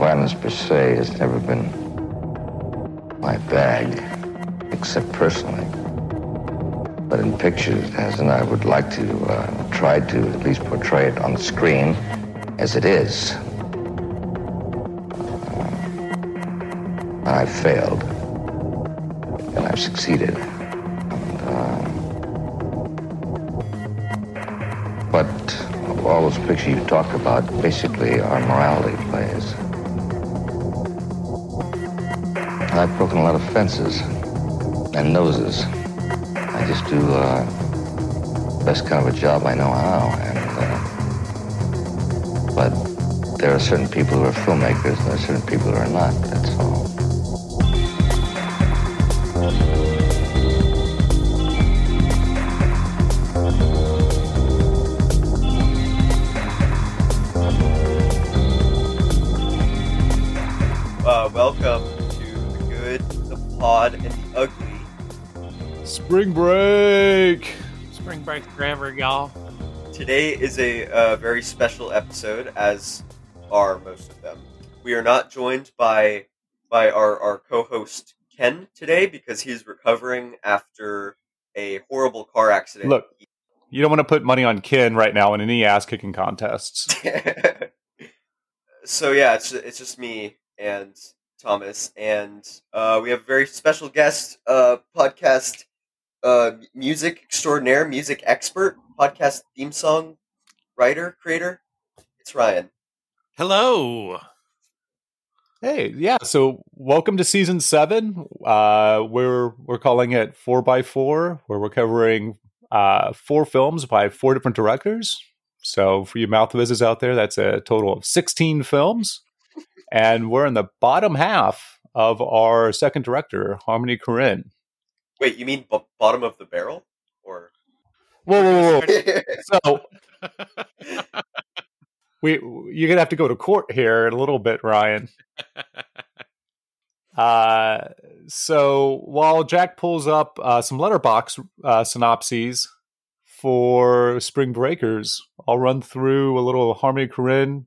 Violence per se has never been my bag, except personally. But in pictures, it has, and I would like to uh, try to at least portray it on the screen as it is. Uh, I've failed, and I've succeeded. And, uh, but all those pictures you talk about basically are morality plays. I've broken a lot of fences and noses. I just do uh, the best kind of a job I know how. And uh, but there are certain people who are filmmakers, and there are certain people who are not. That's all. Spring break. Spring break forever, y'all. Today is a uh, very special episode, as are most of them. We are not joined by by our, our co-host Ken today because he's recovering after a horrible car accident. Look, you don't want to put money on Ken right now in any ass kicking contests. so yeah, it's it's just me and Thomas, and uh, we have a very special guest, uh, podcast, uh, music extraordinaire, music expert, podcast theme song writer, creator. It's Ryan. Hello. Hey, yeah. So welcome to season seven. Uh, we're we're calling it four by four, where we're covering uh, four films by four different directors. So for you mouth whizzes out there, that's a total of sixteen films, and we're in the bottom half of our second director, Harmony Korine. Wait, you mean b- bottom of the barrel, or Whoa, whoa, whoa! so we you're gonna have to go to court here in a little bit, Ryan. Uh, so while Jack pulls up uh, some Letterboxd uh, synopses for Spring Breakers, I'll run through a little Harmony Korine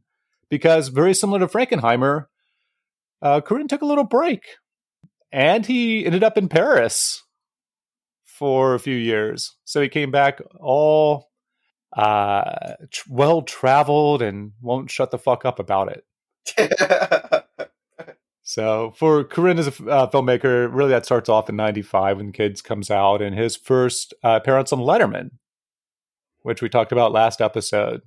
because very similar to Frankenheimer, uh, Korine took a little break and he ended up in Paris for a few years. So he came back all uh, tr- well traveled and won't shut the fuck up about it. So for Korine as a uh, filmmaker, really that starts off in '95 when Kids comes out, and his first uh, appearance on Letterman, which we talked about last episode.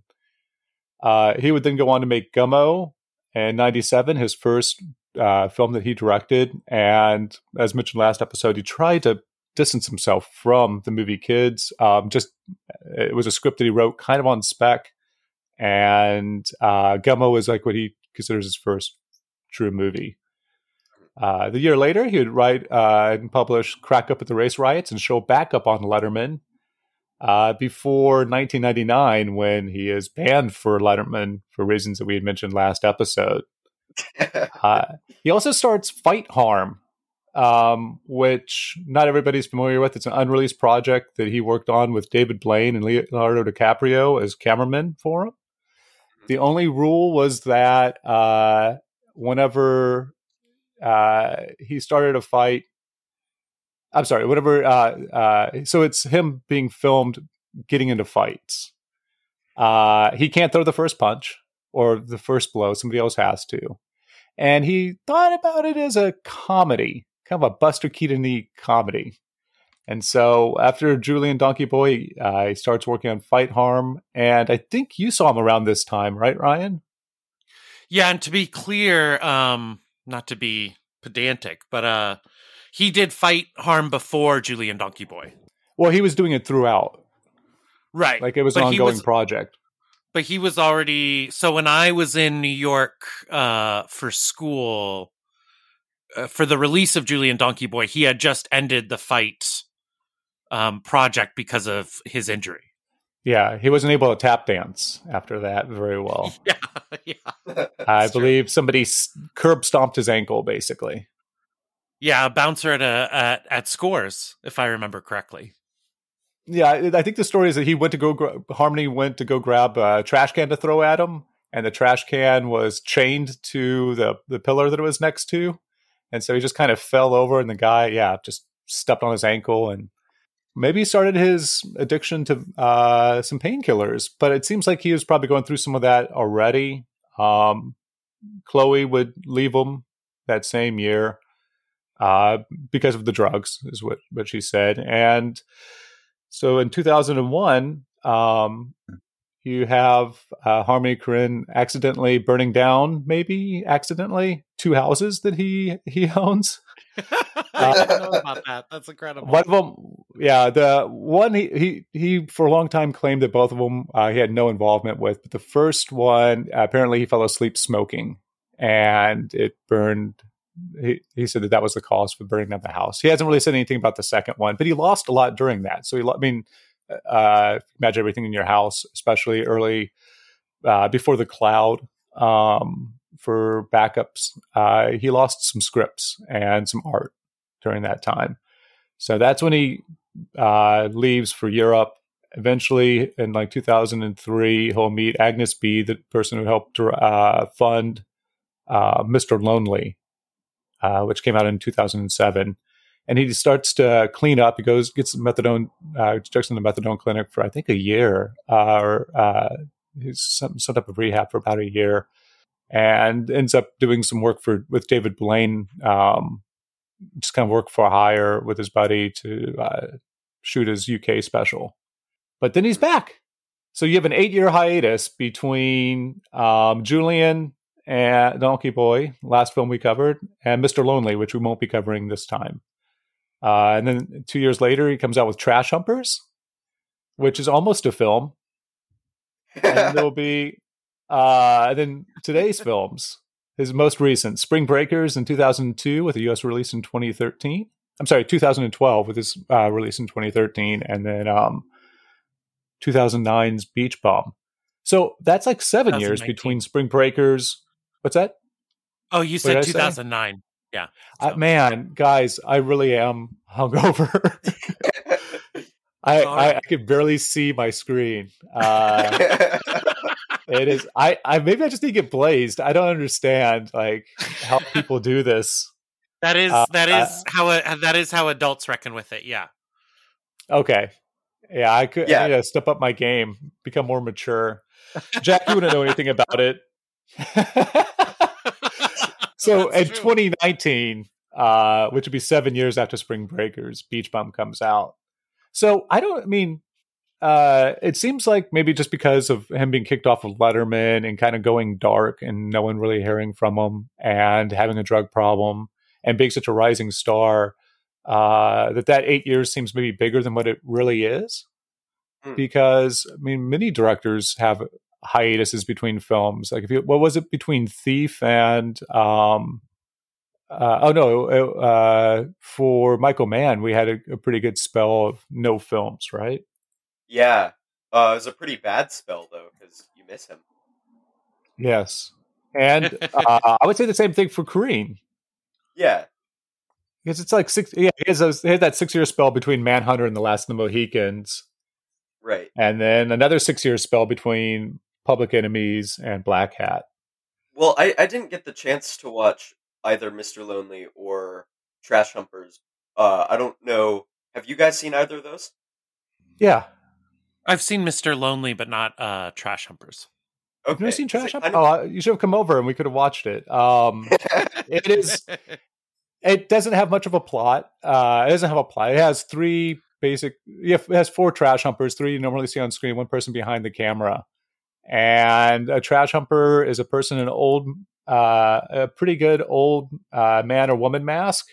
Uh, he would then go on to make Gummo in '97, his first uh, film that he directed, and as mentioned last episode, he tried to distance himself from the movie Kids. Um, just it was a script that he wrote kind of on spec, and uh, Gummo was like what he considers his first true movie. Uh, the year later, he would write uh, and publish Crack Up at the Race Riots and show back up on Letterman uh, before 1999 when he is banned for Letterman for reasons that we had mentioned last episode. Uh, he also starts Fight Harm, um, which not everybody's familiar with. It's an unreleased project that he worked on with David Blaine and Leonardo DiCaprio as cameramen for him. The only rule was that uh, whenever uh, he started a fight. I'm sorry, whatever. Uh, uh, so it's him being filmed getting into fights. Uh, he can't throw the first punch or the first blow. Somebody else has to. And he thought about it as a comedy, kind of a Buster Keaton comedy. And so after Julien Donkey Boy, uh, he starts working on Fight Harm. And I think you saw him around this time, right, Ryan? Yeah, and to be clear, um, not to be pedantic, but uh, he did fight harm before Julien Donkey Boy. Well, he was doing it throughout. Right. Like it was But an ongoing was- project. But he was already. So when I was in New York uh, for school, uh, for the release of Julien Donkey Boy, he had just ended the fight um, project because of his injury. Yeah, he wasn't able to tap dance after that very well. Yeah, yeah. I That's true. believe somebody s- curb stomped his ankle, basically. Yeah, a bouncer at a at, at scores, if I remember correctly. Yeah, I I think the story is that he went to go. Gra- Harmony went to go grab a trash can to throw at him, and the trash can was chained to the the pillar that it was next to, and so he just kind of fell over, and the guy, yeah, just stepped on his ankle and maybe started his addiction to uh, some painkillers. But it seems like he was probably going through some of that already. Um, Chloe would leave him that same year uh, because of the drugs, is what, what she said. And so in 2001, um, you have uh, Harmony Korine accidentally burning down, maybe accidentally, two houses that he he owns. Know about that. That's incredible. One of them, yeah, the one he he he for a long time claimed that both of them uh, he had no involvement with. But the first one, apparently, he fell asleep smoking, and it burned. He, he said that that was the cause for burning down the house. He hasn't really said anything about the second one, but he lost a lot during that. So he, I mean, uh, imagine everything in your house, especially early uh, before the cloud. Um, for backups. Uh, he lost some scripts and some art during that time. So that's when he uh, leaves for Europe. Eventually, in like 2003, he'll meet Agnes B, the person who helped uh, fund uh, Mr. Lonely, uh, which came out in 2007. And he starts to clean up. He goes, gets methadone, uh, checks in the methadone clinic for I think a year, uh, or he's some, some type of rehab for about a year and ends up doing some work for with David Blaine, um, just kind of work for hire with his buddy to uh, shoot his UK special. But then he's back. So you have an eight year hiatus between um, Julien and Donkey Boy, last film we covered, and Mr. Lonely, which we won't be covering this time. Uh, and then two years later, he comes out with Trash Humpers, which is almost a film. and there'll be uh, and then today's films, his most recent, Spring Breakers in 2002 with a U.S. release in 2013. I'm sorry, 2012 with his uh, release in 2013, and then um, 2009's Beach Bum. So that's like seven years between Spring Breakers. What's that? Oh, you said 2009. Yeah. So. Uh, man, guys, I really am hungover. I, I, I could barely see my screen. Uh, it is. I, I maybe I just need to get blazed. I don't understand like how people do this. That is uh, that is uh, how a, that is how adults reckon with it. Yeah. Okay. Yeah, I could. Yeah. I need to step up my game, become more mature. Jack, you wouldn't know anything about it. so in 2019, uh, which would be seven years after Spring Breakers, Beach Bum comes out. So I don't I mean uh, it seems like maybe just because of him being kicked off of Letterman and kind of going dark and no one really hearing from him and having a drug problem and being such a rising star, uh, that that eight years seems maybe bigger than what it really is. Mm. Because I mean, many directors have hiatuses between films. Like if you, what was it between Thief and um, uh, oh no, uh, for Michael Mann, we had a, a, pretty good spell of no films, right? Yeah, uh, it was a pretty bad spell though because you miss him. Yes, and uh, I would say the same thing for Korine. Yeah, because it's like six. Yeah, he has, he had that six year spell between Manhunter and The Last of the Mohicans, right? And then another six year spell between Public Enemies and Blackhat. Well, I, I didn't get the chance to watch either Mr. Lonely or Trash Humpers. Uh, I don't know. Have you guys seen either of those? Yeah, I've seen Mr. Lonely, but not uh, Trash Humpers. Okay. Have you seen Trash Humpers? Oh, you should have come over and we could have watched it. Um, it is. It doesn't have much of a plot. Uh, it doesn't have a plot. It has three basic. It has four trash humpers. Three you normally see on screen. One person behind the camera, and a trash humper is a person in old, uh, a pretty good old uh, man or woman mask,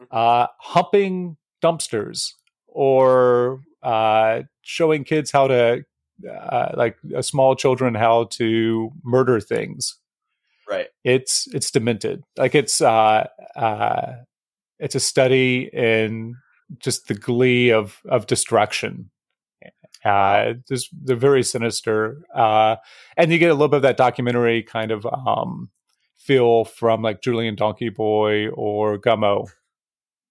mm-hmm. uh, humping dumpsters or uh, showing kids how to uh, like uh, small children how to murder things. Right. It's it's demented. Like it's uh uh it's a study in just the glee of of destruction uh just they're very sinister uh and you get a little bit of that documentary kind of um feel from like julien donkey boy or gummo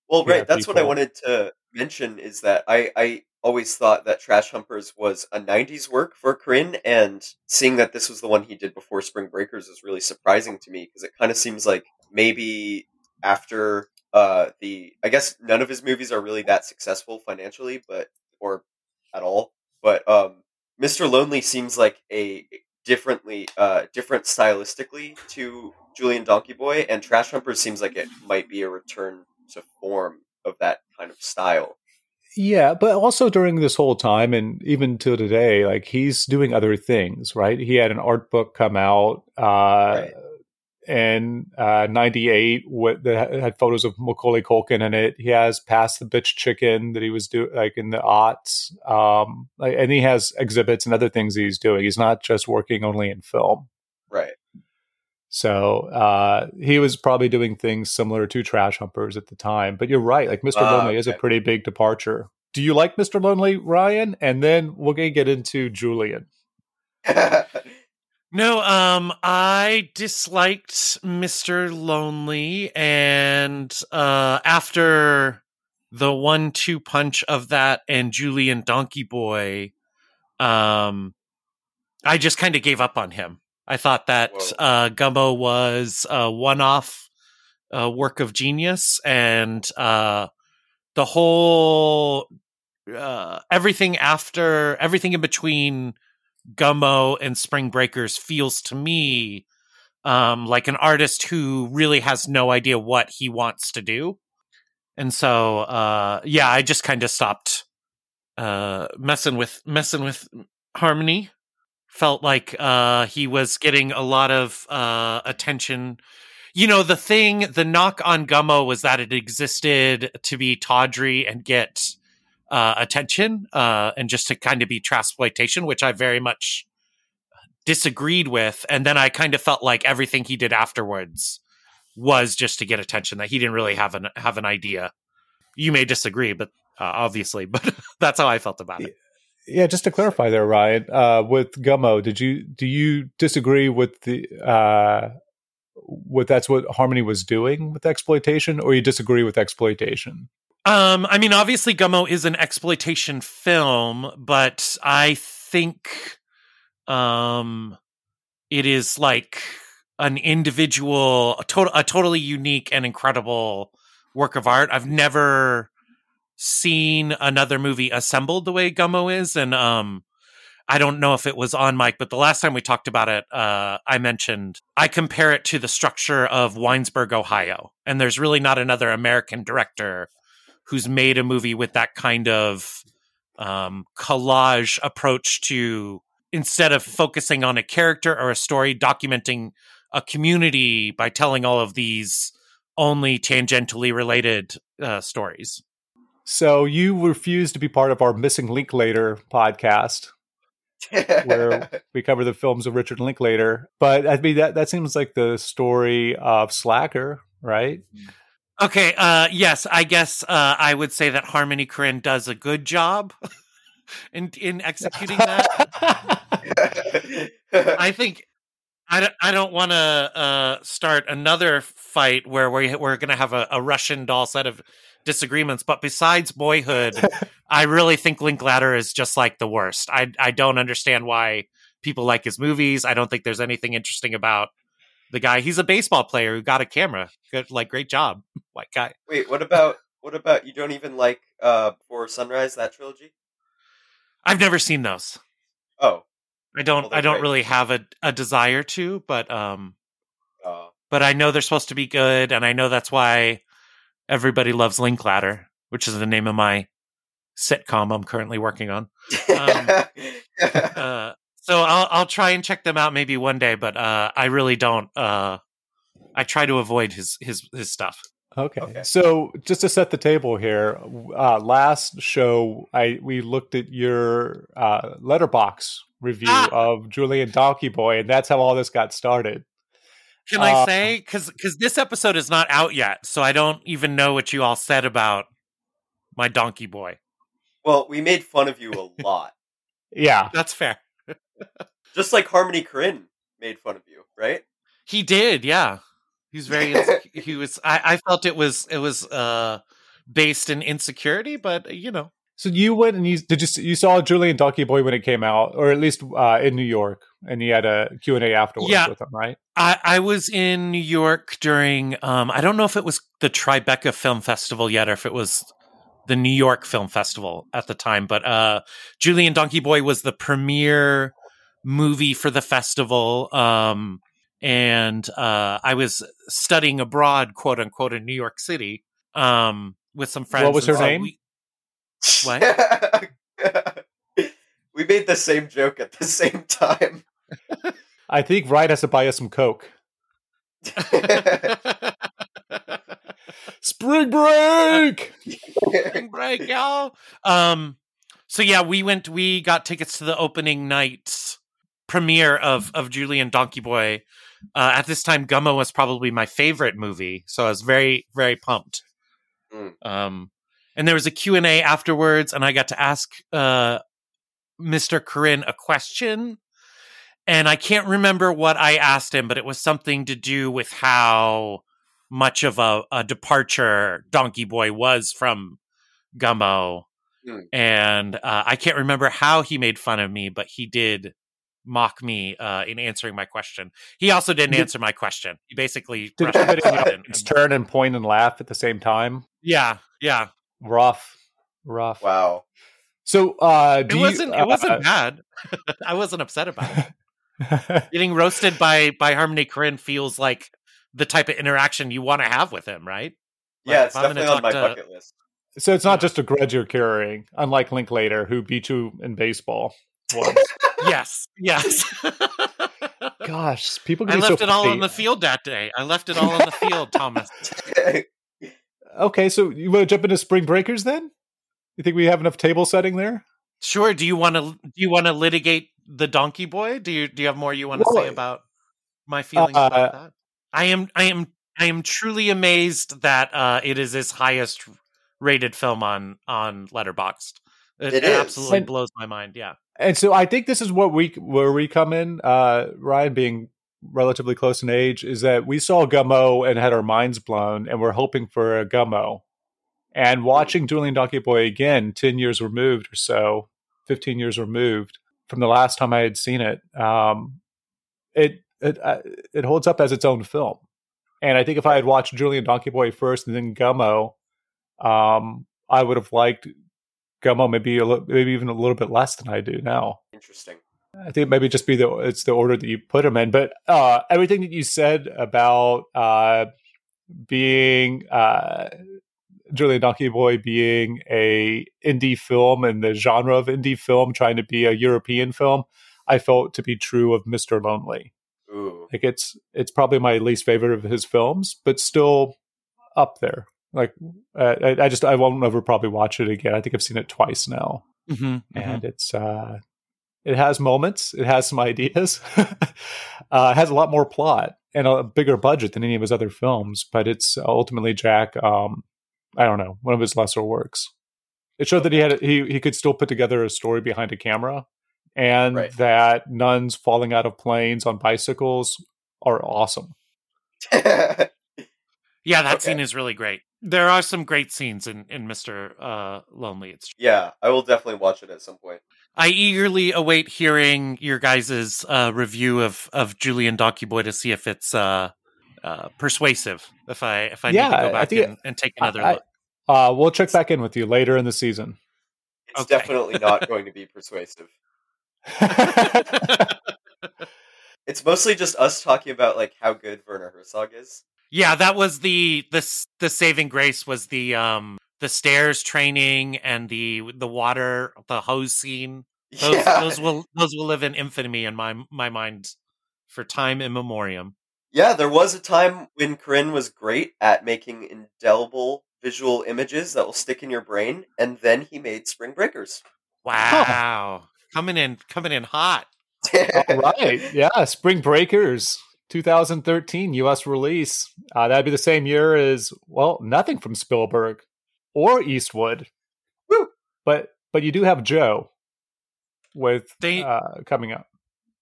well right that's people. what i wanted to mention is that i i always thought that Trash Humpers was a 90s work for Korine, and seeing that this was the one he did before Spring Breakers is really surprising to me because it kind of seems like maybe after uh, the. I guess none of his movies are really that successful financially, but. or at all. But um, Mr. Lonely seems like a differently uh, different stylistically to Julien Donkey Boy, and Trash Humpers seems like it might be a return to form of that kind of style. Yeah, but also during this whole time and even till today, like he's doing other things, right? He had an art book come out uh Right. In uh 98 with that had photos of Macaulay Culkin in it. He has Pass the Bitch Chicken that he was doing like in the aughts. Um like, and he has exhibits and other things he's doing. He's not just working only in film. Right. So uh, he was probably doing things similar to Trash Humpers at the time. But you're right, like Mr. Ah, Lonely is a pretty big departure. Do you like Mr. Lonely, Ryan? And then we're gonna get into Julien. No, um, I disliked Mr. Lonely, and uh, after the one-two punch of that and Julien Donkey Boy, um, I just kind of gave up on him. I thought that Whoa. uh, Gummo was a one-off uh, work of genius, and uh, the whole uh, everything after everything in between Gummo and Spring Breakers feels to me um, like an artist who really has no idea what he wants to do. And so, uh, yeah, I just kind of stopped uh, messing with messing with Harmony. Felt like uh, he was getting a lot of uh, attention. You know, the thing, the knock on Gummo was that it existed to be tawdry and get uh, attention uh, and just to kind of be transploitation, which I very much disagreed with. And then I kind of felt like everything he did afterwards was just to get attention. That he didn't really have an have an idea. You may disagree, but uh, obviously, but that's how I felt about it. Yeah, just to clarify there, Ryan, uh, with Gummo, did you do you disagree with the uh, with that's what Harmony was doing with exploitation, or you disagree with exploitation? Um, I mean, obviously, Gummo is an exploitation film, but I think um, it is like an individual, a, total, a totally unique and incredible work of art. I've never seen another movie assembled the way Gummo is, and um, I don't know if it was on mic, but the last time we talked about it, uh, I mentioned I compare it to the structure of Winesburg, Ohio, and there's really not another American director who's made a movie with that kind of um, collage approach to instead of focusing on a character or a story, documenting a community by telling all of these only tangentially related uh, stories. So you refuse to be part of our Missing Linklater podcast, where we cover the films of Richard Linklater. But I mean that that seems like the story of Slacker, right? Okay, uh, yes, I guess uh, I would say that Harmony Korine does a good job in in executing that. I think I don't, I don't want to uh, start another fight where we, we're going to have a, a Russian doll set of disagreements. But besides Boyhood, I really think Linklater is just like the worst. I I don't understand why people like his movies. I don't think there's anything interesting about the guy. He's a baseball player who got a camera. Good, like great job, white guy. Wait, what about what about you? Don't even like uh Before Sunrise that trilogy? I've never seen those. Oh, I don't. Well, I don't really have a, a desire to, but um, uh, but I know they're supposed to be good, and I know that's why everybody loves Linklater, which is the name of my sitcom I'm currently working on. Um, Uh, so I'll I'll try and check them out maybe one day, but uh, I really don't. Uh, I try to avoid his his his stuff. Okay. Okay. So just to set the table here, uh, last show I we looked at your uh, Letterboxd review Ah! of Julien Donkey Boy, and that's how all this got started. Can I Uh, say because because this episode is not out yet, so I don't even know what you all said about my donkey boy. well, we made fun of you a lot, Yeah. That's fair. Just like Harmony Korine made fun of you, right? He did, yeah. He's very. insec- he was. I, I felt it was. It was uh based in insecurity, but you know. So you went and you did you you saw Julien Donkey Boy when it came out, or at least uh, in New York, and you had a Q and A afterwards Yeah. with him, right? I, I was in New York during um I don't know if it was the Tribeca Film Festival yet or if it was the New York Film Festival at the time, but uh Julien Donkey Boy was the premiere movie for the festival. Um and uh I was studying abroad, quote unquote, in New York City, um, with some friends. What was her so name? we- What? we made the same joke at the same time. I think Ryan has to buy us some Coke. Spring break. Spring break, y'all. Um, so yeah, we went. We got tickets to the opening night premiere of of Julien Donkey Boy. Uh, at this time, Gummo was probably my favorite movie, so I was very very pumped. Mm. Um, and there was a Q and A afterwards, and I got to ask uh, Mr. Korine a question. And I can't remember what I asked him, but it was something to do with how much of a, a departure Donkey Boy was from Gummo. Hmm. And uh, I can't remember how he made fun of me, but he did mock me uh, in answering my question. He also didn't Did- answer my question. He basically Did brushed it everybody aside and- its turn and point and laugh at the same time? yeah, yeah. Rough, rough. Wow. So, uh, do It wasn't. It wasn't uh, bad. I wasn't upset about it. Getting roasted by by Harmony Korine feels like the type of interaction you want to have with him, right? Like, yeah, it's I'm definitely on my to- bucket list. so it's not Yeah. just a grudge you're carrying, unlike Linklater, who beat you in baseball. once. Yes, yes. Gosh, people can I be left so it all funny. on the field that day. I left it all on the field, Thomas. Okay, so you want to jump into Spring Breakers then? You think we have enough table setting there? Sure. Do you want to? Do you want to litigate the Donkey Boy? Do you Do you have more you want to Well, say about my feelings uh, about that? I am. I am. I am truly amazed that uh, it is his highest rated film on on Letterboxd. It, It it is. absolutely And- blows my mind. Yeah. And so I think this is what we where we come in, uh, Ryan being relatively close in age, is that we saw Gummo and had our minds blown, and we're hoping for a Gummo. And watching Julien Donkey Boy again, ten years removed or so, fifteen years removed from the last time I had seen it, um, it it uh, it holds up as its own film. And I think if I had watched Julien Donkey Boy first and then Gummo, um, I would have liked Gummo maybe a li- maybe even a little bit less than I do now. Interesting. I think maybe just be the it's the order that you put them in. But uh, everything that you said about uh, being uh, Julien Donkey Boy being a indie film and the genre of indie film trying to be a European film, I felt to be true of Mister Lonely. Ooh. Like it's it's probably my least favorite of his films, but still up there. Like uh, I, I just I won't ever probably watch it again. I think I've seen it twice now Mm-hmm. and it's uh it has moments it has some ideas uh it has a lot more plot and a bigger budget than any of his other films but it's ultimately jack um i don't know one of his lesser works it showed that he had he he could still put together a story behind a camera and Right. that nuns falling out of planes on bicycles are awesome Yeah, that Okay. scene is really great. There are some great scenes in in Mister uh, Lonely. It's yeah, I will definitely watch it at some point. I eagerly await hearing your guys' uh, review of of Julien Donkey Boy to see if it's uh, uh, persuasive. If I if I Yeah, need to go back think- and, and take another I- look. uh we'll check back in with you later in the season It's Okay. definitely not going to be persuasive. It's mostly just us talking about like how good Werner Herzog is. yeah, that was the the the saving grace was the um the stairs training and the the water the hose scene. Those, yeah. those will those will live in infamy in my my mind for time immemorium. yeah, there was a time when Korine was great at making indelible visual images that will stick in your brain, and then he made Spring Breakers. Wow, coming in coming in hot. All right. Yeah. Spring Breakers 2013 US release. Uh, that'd be the same year as, well, nothing from Spielberg or Eastwood. Woo. But but you do have Joe with They- uh, coming up.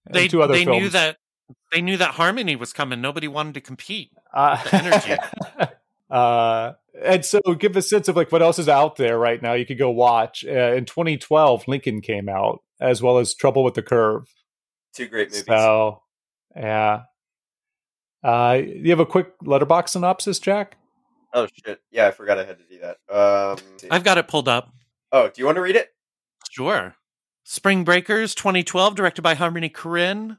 And they two other they films. knew that they knew that harmony was coming. Nobody wanted to compete. uh, the energy. uh, and so give a sense of like what else is out there right now. You could go watch. Uh, in 2012, Lincoln came out as well as Trouble with the Curve. Two great movies. So, yeah. Uh, you have a quick Letterboxd synopsis, Jack? Oh shit! Yeah, I forgot I had to do that. Um, I've got it pulled up. Oh, do you want to read it? Sure. Spring Breakers 2012, directed by Harmony Korine.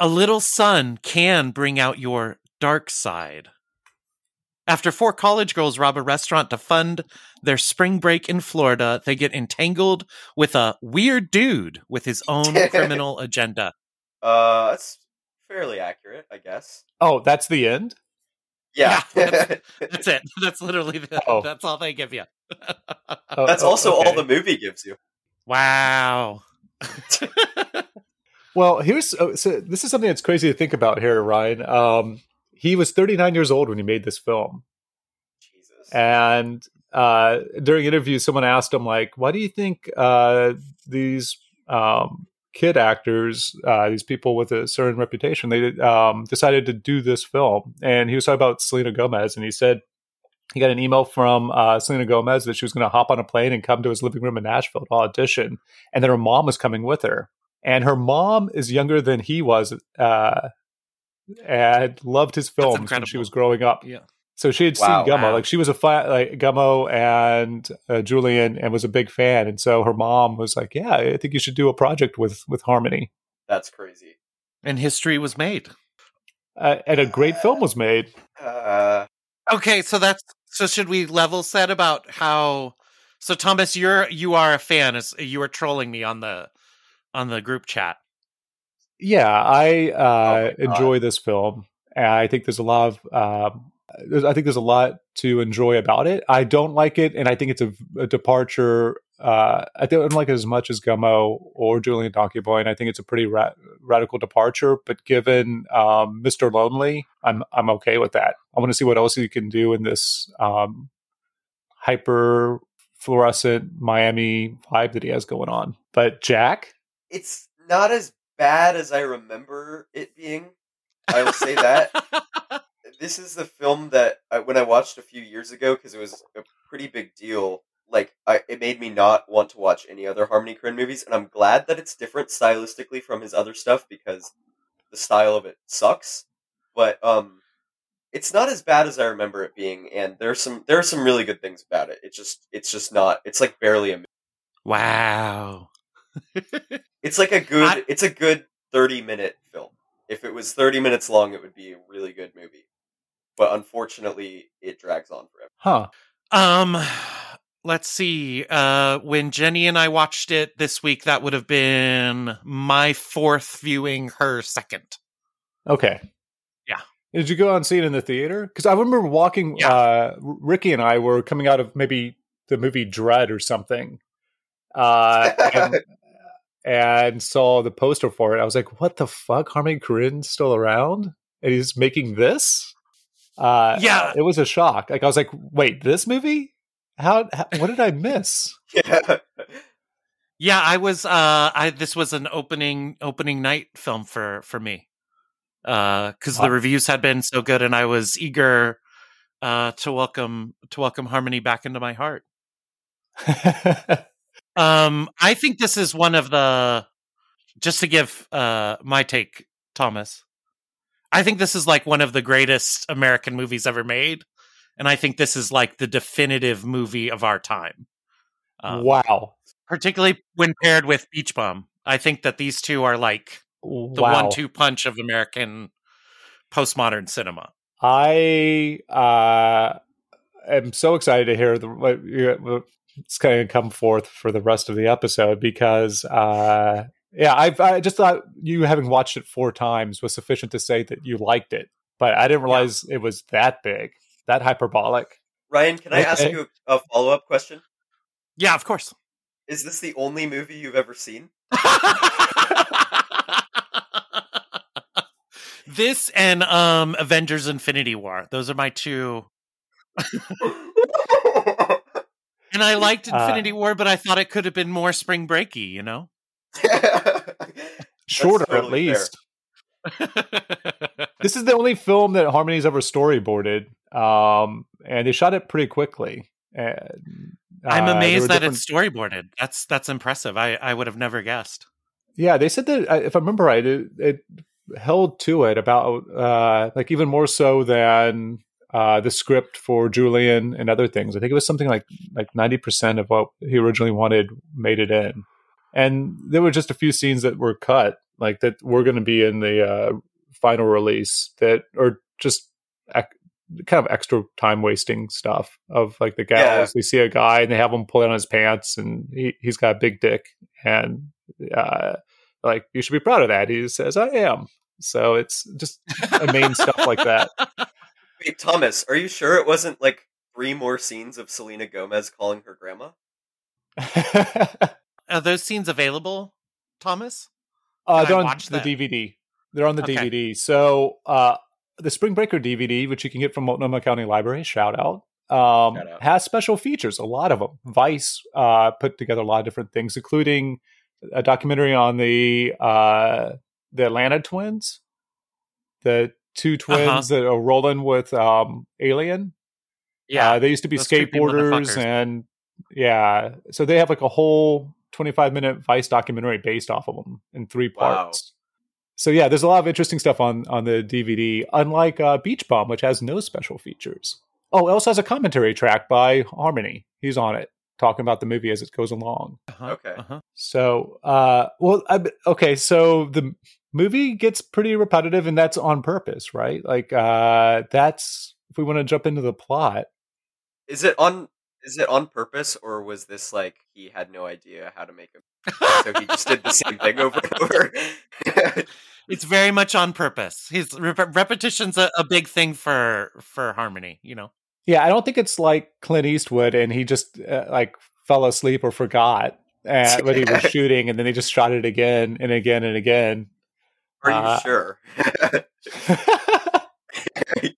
A little sun can bring out your dark side. After four college girls rob a restaurant to fund their spring break in Florida, they get entangled with a weird dude with his own criminal agenda. Uh, that's fairly accurate, I guess. Oh, that's the end? Yeah. Yeah, that's, that's it. That's literally the, Oh. that's all they give you. Oh, That's oh, also all the movie gives you. wow. Well, here's so this is something that's crazy to think about here, Ryan. Um, he was 39 years old when he made this film, Jesus. and uh, during interviews, someone asked him like, "Why do you think uh, these um, kid actors, uh, these people with a certain reputation, they um, decided to do this film?" And he was talking about Selena Gomez, and he said he got an email from uh, Selena Gomez that she was going to hop on a plane and come to his living room in Nashville to audition, and that her mom was coming with her. And her mom is younger than he was, uh, and loved his films when she was growing up. Yeah. So she had Wow. seen Gummo, Wow. like she was a fa- like Gummo and uh, Julien, and was a big fan. And so her mom was like, "Yeah, I think you should do a project with with Harmony." That's crazy. And history was made. Uh, and a great film was made. Uh, Okay, so that's so should we level set about how so Thomas you're you are a fan as you were trolling me on the on the group chat. Yeah, I uh, Oh enjoy this film. And I think there's a lot of um, there's, I think there's a lot to enjoy about it. I don't like it, and I think it's a, a departure. Uh, I don't like it as much as Gummo or Julien Donkey Boy, and I think it's a pretty ra- radical departure. But given um, Mr. Lonely, I'm I'm okay with that. I want to see what else he can do in this um, hyper fluorescent Miami vibe that he has going on. But Jack, it's not as bad as I remember it being. I will say that. this is the film that I, when I watched a few years ago because it was a pretty big deal. Like, I, it made me not want to watch any other Harmony Korine movies, and I'm glad that it's different stylistically from his other stuff because the style of it sucks. But um, it's not as bad as I remember it being, and there's some there are some really good things about it. It just it's just not. It's like barely a. wow. It's like a good. I- it's a good thirty minute film. If it was thirty minutes long, it would be a really good movie. But unfortunately, it drags on forever. huh? Um let's see. Uh when Jenny and I watched it this week that would have been my fourth viewing, her second. Okay. Yeah. Did you go and see it in the theater? Because I remember walking. Yeah. Uh, Ricky and I were coming out of maybe the movie Dredd or something, uh, and, and saw the poster for it. I was like, "What the fuck? Harmony Korine's still around, and he's making this." Uh, Yeah. it was a shock. Like I was like, "Wait, this movie? How? how what did I miss?" Yeah. Yeah, I was uh I this was an opening opening night film for for me. Uh cuz Wow. the reviews had been so good and I was eager uh to welcome to welcome Harmony back into my heart. Um I think this is one of the just to give uh my take Thomas. I think this is like one of the greatest American movies ever made and I think this is like the definitive movie of our time. Um, wow! particularly when paired with Beach Bum. I think that these two are like the wow! one-two punch of American postmodern cinema. I uh, am so excited to hear the what you- what's going to come forth for the rest of the episode because uh, yeah, I've I just thought you having watched it four times was sufficient to say that you liked it, but I didn't realize it was that big, that hyperbolic. Ryan, can I ask you a follow up question? Yeah, of course. Is this the only movie you've ever seen? this and um Avengers Infinity War. Those are my two. And I liked Uh, Infinity War, but I thought it could have been more spring breaky, you know? Shorter totally at least. This is the only film that Harmony's ever storyboarded. Um, and they shot it pretty quickly. And, I'm uh, amazed that different- it's storyboarded. That's that's impressive. I I would have never guessed. Yeah, they said that uh, if I remember right, it, it held to it about uh, like even more so than uh, the script for Julien and other things. I think it was something like like ninety percent of what he originally wanted made it in, and there were just a few scenes that were cut, like that were going to be in the uh, final release that are just kind of extra time wasting stuff of like the gals. Yeah. They see a guy and they have him pull down his pants, and he, he's got a big dick, and uh, like you should be proud of that. He says, "I am." So it's just a main stuff like that. Wait, Thomas, are you sure it wasn't like three more scenes of Selena Gomez calling her grandma? Are those scenes available, Thomas? uh, Can I they're on watch the that? DVD. They're on the Okay. DVD. So uh, the Spring Breaker DVD, which you can get from Multnomah County Library, shout out, um, Shout out. has special features. A lot of them. Vice uh, put together a lot of different things, including a documentary on the uh, the Atlanta twins, the two twins Uh-huh. that are rolling with um, Alien. Uh, they used to be those skateboarders and yeah, so they have like a whole 25 minute Vice documentary based off of them in three Wow. parts. So yeah, there's a lot of interesting stuff on on the DVD. Unlike uh, Beach Bum, which has no special features. Oh, it also has a commentary track by Harmony. He's on it talking about the movie as it goes along. Uh-huh, Okay. uh-huh. So, uh, well, I, okay, so the movie gets pretty repetitive, and that's on purpose, right? Like, uh, that's if we want to jump into the plot. Is it on? Is it on purpose, or was this like he had no idea how to make a so he just did the same thing over and over? it's very much on purpose. His rep- repetition's a, a big thing for for harmony. You know. Yeah, I don't think it's like Clint Eastwood, and he just uh, like fell asleep or forgot uh, when he was shooting, and then they just shot it again and again and again. Are you Uh, sure?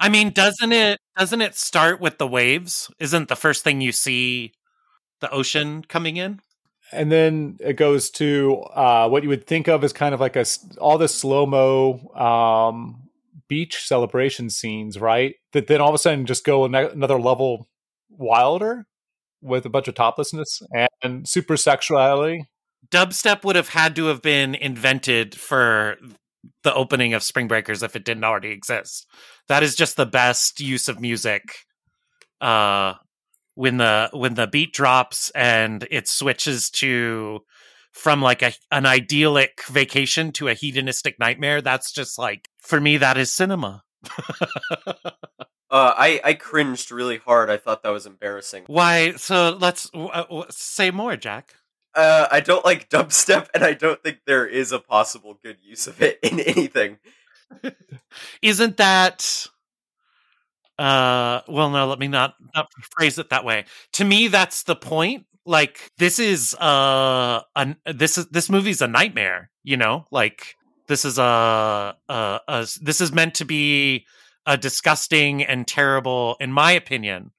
I mean, doesn't it doesn't it start with the waves? Isn't the first thing you see the ocean coming in? and then it goes to uh, what you would think of as kind of like a all the slow mo um, beach celebration scenes, right? That then all of a sudden just go another level wilder with a bunch of toplessness and super sexuality. Dubstep would have had to have been invented for the opening of Spring Breakers if it didn't already exist. That is just the best use of music. Uh when the when the beat drops and it switches to from like a an idyllic vacation to a hedonistic nightmare, that's just like for me that is cinema. Uh, I I cringed really hard. I thought that was embarrassing. Why? So let's uh, say more, Jack. Uh, I don't like dubstep, and I don't think there is a possible good use of it in anything. isn't that uh well no let me not not phrase it that way. To me that's the point. Like this is uh an, this is this movie's a nightmare you know? Like this is a, a, a this is meant to be a disgusting and terrible in my opinion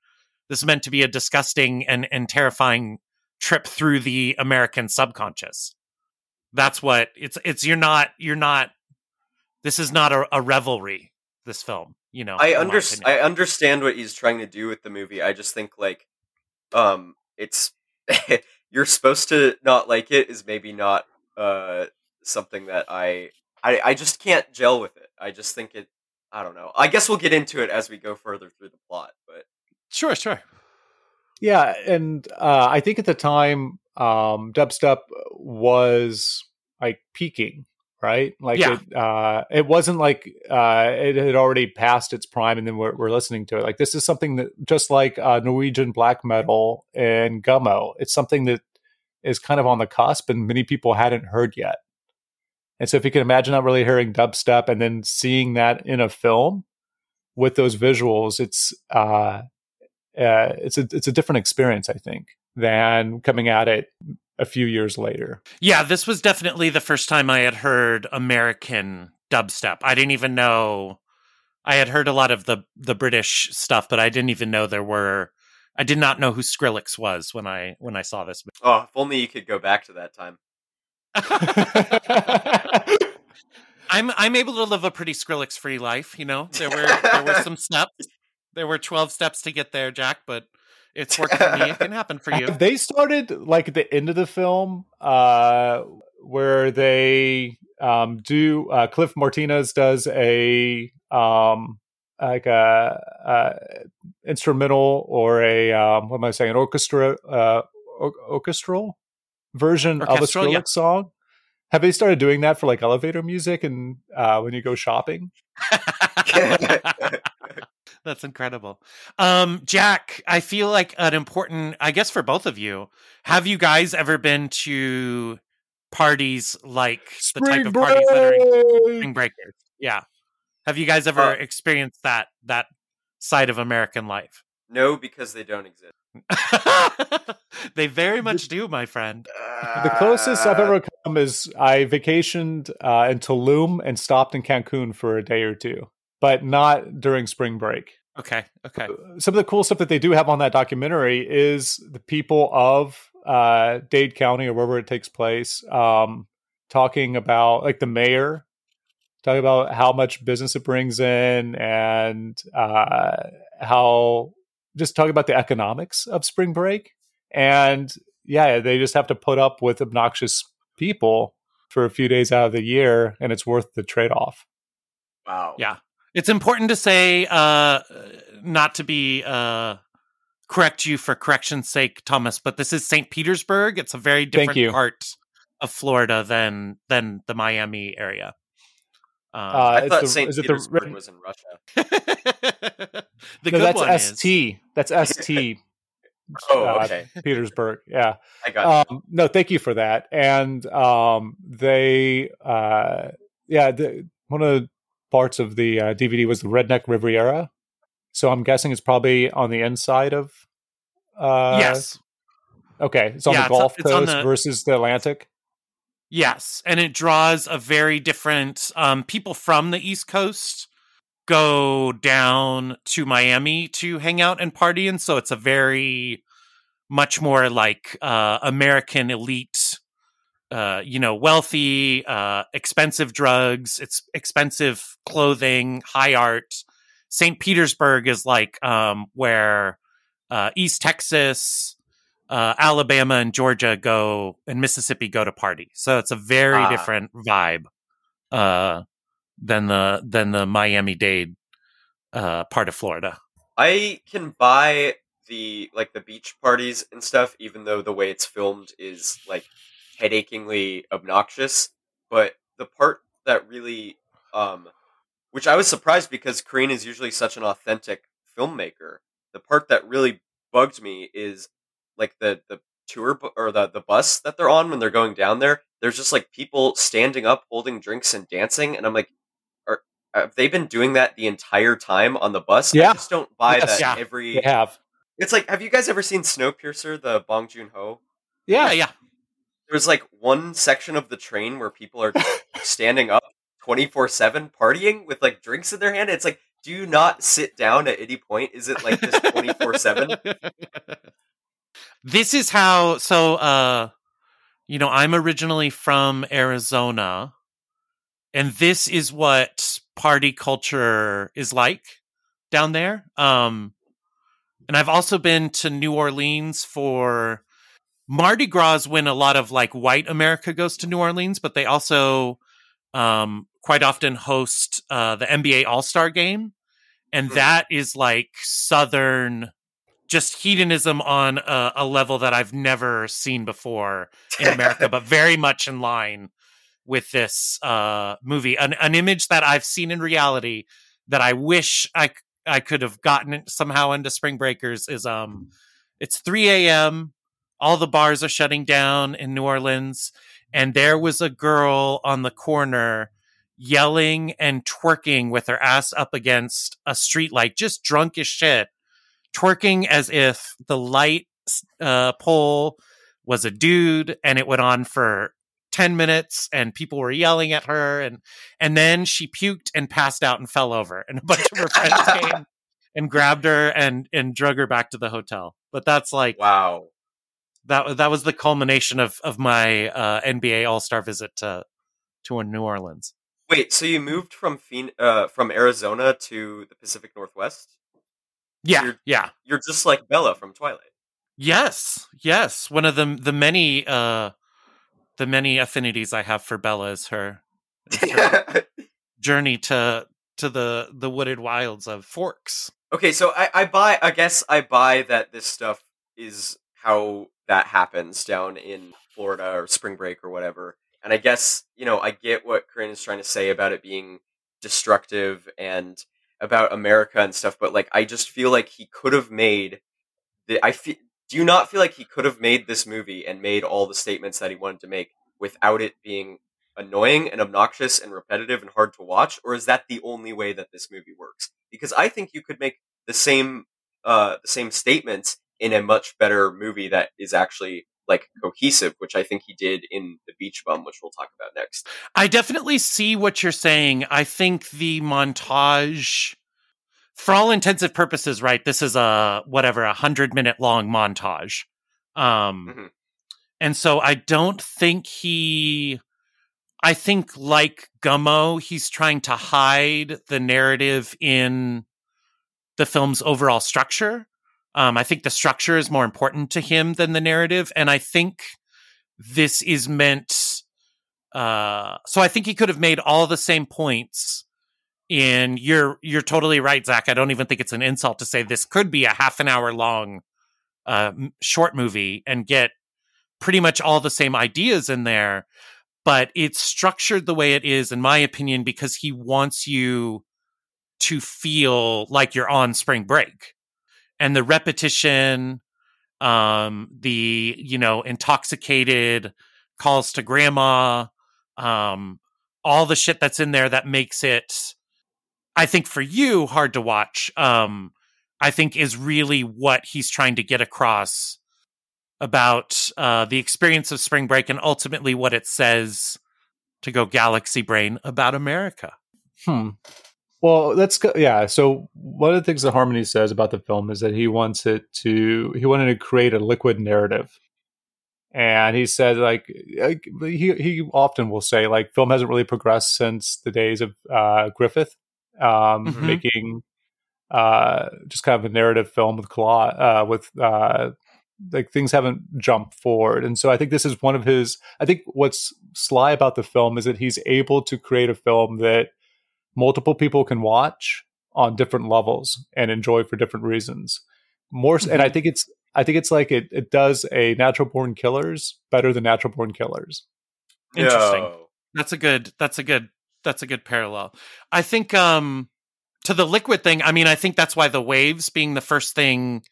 this is meant to be a disgusting and and terrifying trip through the american subconscious that's what it's it's you're not you're not this is not a, a revelry this film you know I in my under opinion. I understand what he's trying to do with the movie. I just think like, um, it's you're supposed to not like it is maybe not uh something that I I I just can't gel with it. I just think it. I don't know. I guess we'll get into it as we go further through the plot, but sure sure Yeah, and uh, I think at the time, um, dubstep was like peaking, right? Like Yeah. it, uh, it wasn't like uh, it had already passed its prime, and then we're, we're listening to it. Like this is something that just like uh, Norwegian black metal and gummo, it's something that is kind of on the cusp, and many people hadn't heard yet. And so, if you can imagine not really hearing dubstep and then seeing that in a film with those visuals, it's uh, uh, it's a it's a different experience, I think, than coming at it a few years later. yeah this was definitely the first time i had heard american dubstep i didn't even know i had heard a lot of the the british stuff but i didn't even know there were i did not know who skrillex was when i when i saw this oh, if only you could go back to that time. I'm I'm able to live a pretty Skrillex free life. You know, there were there were some steps. There were 12 steps to get there, Jack, but it's worked for me. It can happen for you. Have they started like at the end of the film, uh, where they um, do uh, Cliff Martinez does a um, like a, a instrumental or a um, what am I saying, an orchestra uh, or- orchestral version Orchestral, of a yeah. Song? Have they started doing that for like elevator music and uh, when you go shopping? That's incredible. Um, Jack, I feel like an important, I guess for both of you, have you guys ever been to parties like the type of parties that are in Spring Breakers? Yeah. Have you guys ever Uh, experienced that that side of American life? no, because they don't exist. they very much do, my friend. The closest I've ever come is I vacationed uh, in Tulum and stopped in Cancun for a day or two, but not during spring break. Okay, okay. Some of the cool stuff that they do have on that documentary is the people of uh, Dade County or wherever it takes place um, talking about, like the mayor, talking about how much business it brings in and uh, how just talking about the economics of spring break. And yeah, they just have to put up with obnoxious people for a few days out of the year, and it's worth the trade off. Wow. Yeah. It's important to say, uh, not to be uh, correct you for correction's sake, Thomas, but this is St. Petersburg. It's a very different part of Florida than than the Miami area. Um, Uh, I thought St. it the Petersburg was in Russia. the no, good that's one is ST. That's ST. Oh, uh, okay. Petersburg. Yeah. I got Um, no, thank you for that. And um, they, uh, yeah, the, one of the parts of the uh, DVD was the Redneck Riviera. So I'm guessing it's probably on the inside of. Uh, yes, Okay, it's on Yeah, the Gulf it's Coast the- versus the Atlantic. yes, and it draws a very different. Um, people from the East Coast go down to Miami to hang out and party, and so it's a very much more like uh, American elite, uh, you know, wealthy, uh, expensive drugs, it's expensive clothing, high art. St. Petersburg is like um, where uh, East Texas, uh, Alabama, and Georgia go, and Mississippi go to party. So it's a very Ah. different vibe uh, than the than the Miami Dade uh, part of Florida. I can buy the like the beach parties and stuff, even though the way it's filmed is like headachingly obnoxious. But the part that really, um, which I was surprised because Korine is usually such an authentic filmmaker. The part that really bugged me is like the the tour bu- or the the bus that they're on when they're going down there. There's just like people standing up, holding drinks and dancing, and I'm like, are have they been doing that the entire time on the bus? Yeah. I just don't buy Yes. that Yeah. every. They have. It's like, have you guys ever seen Snowpiercer, the Bong Joon Ho? Yeah, yeah. There's like one section of the train where people are standing up 24 7 partying with like drinks in their hand. It's like, do you not sit down at any point? Is it like this 24 7? This is how so uh you know, I'm originally from Arizona and this is what party culture is like down there. Um and I've also been to New Orleans for Mardi Gras when a lot of like white America goes to New Orleans, but they also um quite often host uh the NBA All-Star game and Hmm. that is like southern just hedonism on a, a level that I've never seen before in America, but very much in line with this uh, movie. An, an image that I've seen in reality that I wish I I could have gotten it somehow into Spring Breakers is um, it's 3 a.m. All the bars are shutting down in New Orleans, and there was a girl on the corner yelling and twerking with her ass up against a street light, just drunk as shit twerking as if the light uh, pole was a dude and it went on for 10 minutes and people were yelling at her and and then she puked and passed out and fell over and a bunch of her friends came and grabbed her and and drug her back to the hotel but that's like wow. That that was the culmination of of my uh NBA All-Star visit to to New Orleans Wait, so you moved from uh, from Arizona to the Pacific Northwest? Yeah, You're- yeah. You're just like Bella from Twilight. Yes, yes. One of the the many uh the many affinities I have for Bella is her, is her journey to to the the wooded wilds of Forks. okay, so I, I buy. I guess I buy that this stuff is how that happens down in Florida or spring break or whatever. And I guess you know I get what Korine is trying to say about it being destructive and about America and stuff, but like I just feel like he could have made the. I feel. Do you not feel like he could have made this movie and made all the statements that he wanted to make without it being annoying and obnoxious and repetitive and hard to watch, or is that the only way that this movie works? Because I think you could make the same uh, the same statements in a much better movie that is actually like cohesive, which I think he did in The Beach Bum, which we'll talk about next. I definitely see what you're saying. I think the montage, for all intensive purposes, right? This is a whatever a hundred minute long montage, um, Mhm. and so I don't think he. I think, like Gummo, he's trying to hide the narrative in the film's overall structure. Um, I think the structure is more important to him than the narrative, and I think this is meant uh so i think he could have made all the same points and you're you're totally right jack. I don't even think it's an insult to say this could be a half an hour long uh short movie and get pretty much all the same ideas in there but it's structured the way it is in my opinion because he wants you to feel like you're on spring break and the repetition um the you know intoxicated calls to grandma um all the shit that's in there that makes it i think for you hard to watch um i think is really what he's trying to get across about uh the experience of spring break and ultimately what it says to go galaxy brain about america Hmm. Well, let's go. Yeah. So one of the things that Harmony says about the film is that he wants it to. He wanted to create a liquid narrative, and he said like he he often will say like film hasn't really progressed since the days of uh, Griffith, um, Mhm. making uh, just kind of a narrative film with Claw uh, with uh, like things haven't jumped forward, and so I think this is one of his. I think what's sly about the film is that he's able to create a film that multiple people can watch on different levels and enjoy for different reasons. More, s and I think it's I think it's like it it does a Natural Born Killers better than Natural Born Killers. Interesting. No. That's a good that's a good that's a good parallel. I think um to the liquid thing, I mean I think that's why the waves being the first thing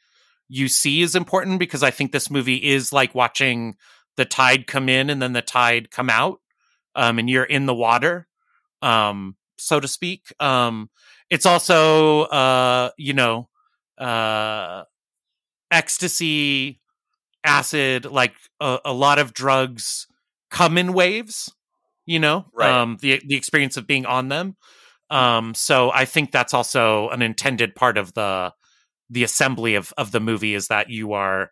you see is important because I think this movie is like watching the tide come in and then the tide come out. Um and you're in the water. Um so to speak. Um it's also uh you know uh ecstasy acid like a, a lot of drugs come in waves you know Right. um the the experience of being on them um so i think that's also an intended part of the the assembly of of the movie is that you are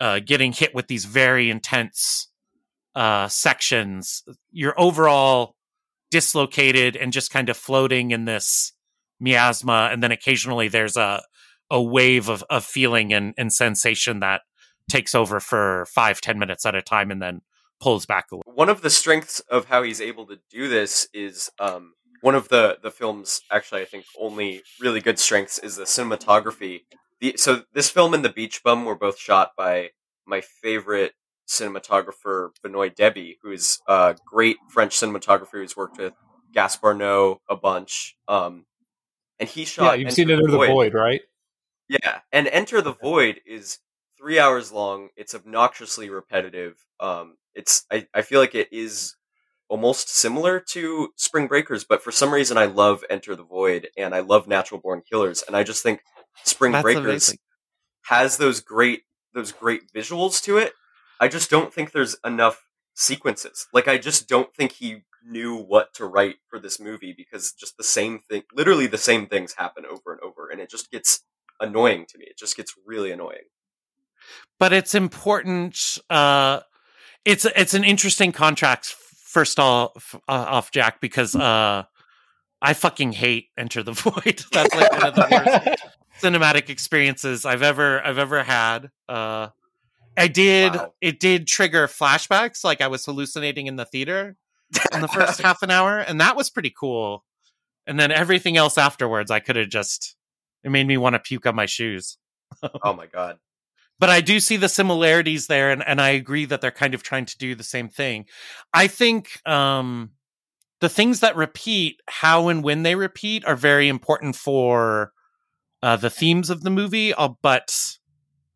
uh getting hit with these very intense uh sections you're overall dislocated and just kind of floating in this miasma and then occasionally there's a a wave of, of feeling and, and sensation that takes over for five ten minutes at a time and then pulls back a little one of the strengths of how he's able to do this is um, one of the the film's actually I think only really good strengths is the cinematography. The, so this film and The Beach Bum were both shot by my favorite cinematographer Benoit Debie, who's a great French cinematographer who's worked with Gaspar Noé a bunch. Um, and he shot. yeah, you've Enter seen Enter the Void, right? yeah, and Enter the Void is three hours long. It's obnoxiously repetitive. Um, it's I, I feel like it is almost similar to Spring Breakers, but for some reason I love Enter the Void and I love Natural Born Killers, and I just think Spring That's Breakers amazing. has those great those great visuals to it. I just don't think there's enough sequences. Like I just don't think he knew what to write for this movie because just the same thing literally the same things happen over and over and it just gets annoying to me. It just gets really annoying. but it's important uh it's it's an interesting contract first off uh, off jack because uh i fucking hate enter the void that's like one of the worst cinematic experiences I've ever I've ever had. Uh, I did Wow. it did trigger flashbacks, like I was hallucinating in the theater in the first half an hour, and that was pretty cool. And then everything else afterwards, I could have just it made me want to puke on my shoes. oh my god. But I do see the similarities there, and, and I agree that they're kind of trying to do the same thing. I think um, the things that repeat, how and when they repeat, are very important for uh, the themes of the movie. Uh, but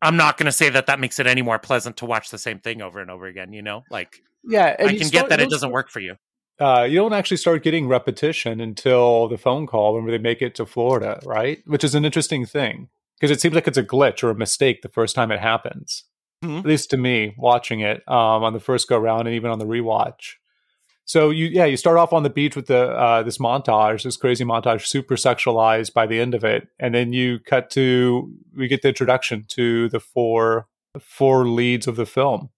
I'm not going to say that that makes it any more pleasant to watch the same thing over and over again. You know, like Yeah, and I you can start- get that it doesn't work for you. Uh, you don't actually start getting repetition until the phone call when they make it to Florida, right? Which is an interesting thing because it seems like it's a glitch or a mistake the first time it happens. Mhm. At least to me, watching it um, on the first go round and even on the rewatch. So you, yeah, you start off on the beach with the uh, this montage, this crazy montage, super sexualized by the end of it, and then you cut to we get the introduction to the four four leads of the film.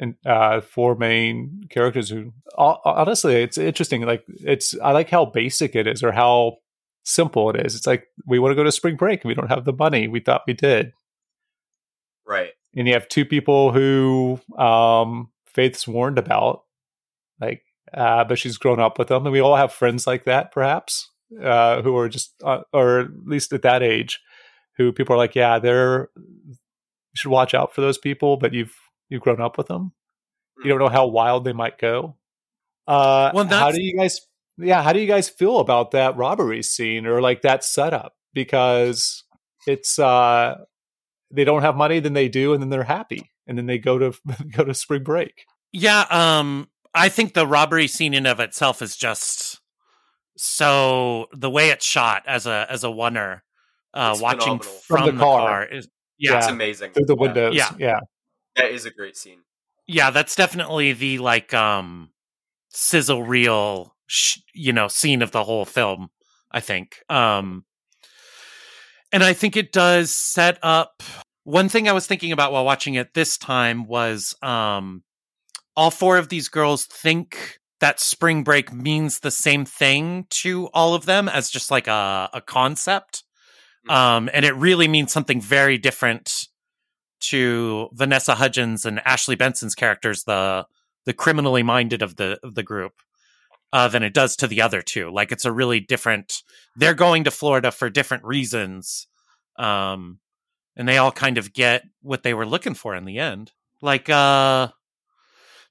And uh four main characters who honestly it's interesting. Like it's i like how basic it is or how simple it is. It's like we want to go to spring break and we don't have the money we thought we did. Right. and you have two people who um faith's warned about like uh but she's grown up with them. And we all have friends like that perhaps uh who are just uh, or at least at that age who people are like yeah they're you should watch out for those people but you've you've grown up with them. You don't know how wild they might go. Uh Well, how do you guys yeah how do you guys feel about that robbery scene or like that setup? Because it's uh they don't have money then they do and then they're happy and then they go to go to spring break. Yeah, um I think the robbery scene in of itself is just so the way it's shot as a as a oneer uh It's watching phenomenal. from, From the, the car. car. is Yeah. It's amazing. through the Yeah. windows Yeah. yeah That is a great scene. yeah, that's definitely the like um sizzle reel sh- you know scene of the whole film, I think. Um and I think it does set up one thing I was thinking about while watching it this time was um all four of these girls think that spring break means the same thing to all of them as just like a, a concept. Mhm. Um, and it really means something very different to Vanessa Hudgens and Ashley Benson's characters, the the criminally minded of the of the group, uh, than it does to the other two. Like it's a really different. They're going to Florida for different reasons, um, and they all kind of get what they were looking for in the end. Like uh,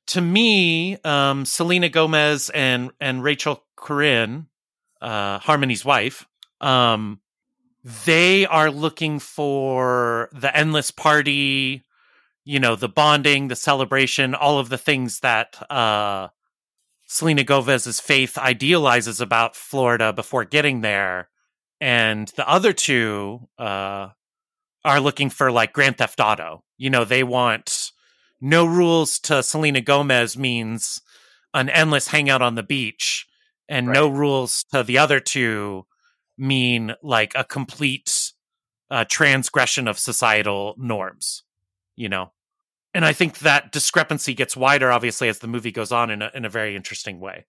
to me, um, Selena Gomez and and Rachel Korine, uh, Harmony's wife, um, they are looking for the endless party, you know, the bonding, the celebration, all of the things that uh, Selena Gomez's faith idealizes about Florida before getting there, and the other two uh, are looking for like Grand Theft Auto. You know, they want no rules to Selena Gomez means an endless hangout on the beach, and no rules to the other two mean like a complete uh, transgression of societal norms. You know, and I think that discrepancy gets wider, obviously, as the movie goes on in a, in a very interesting way.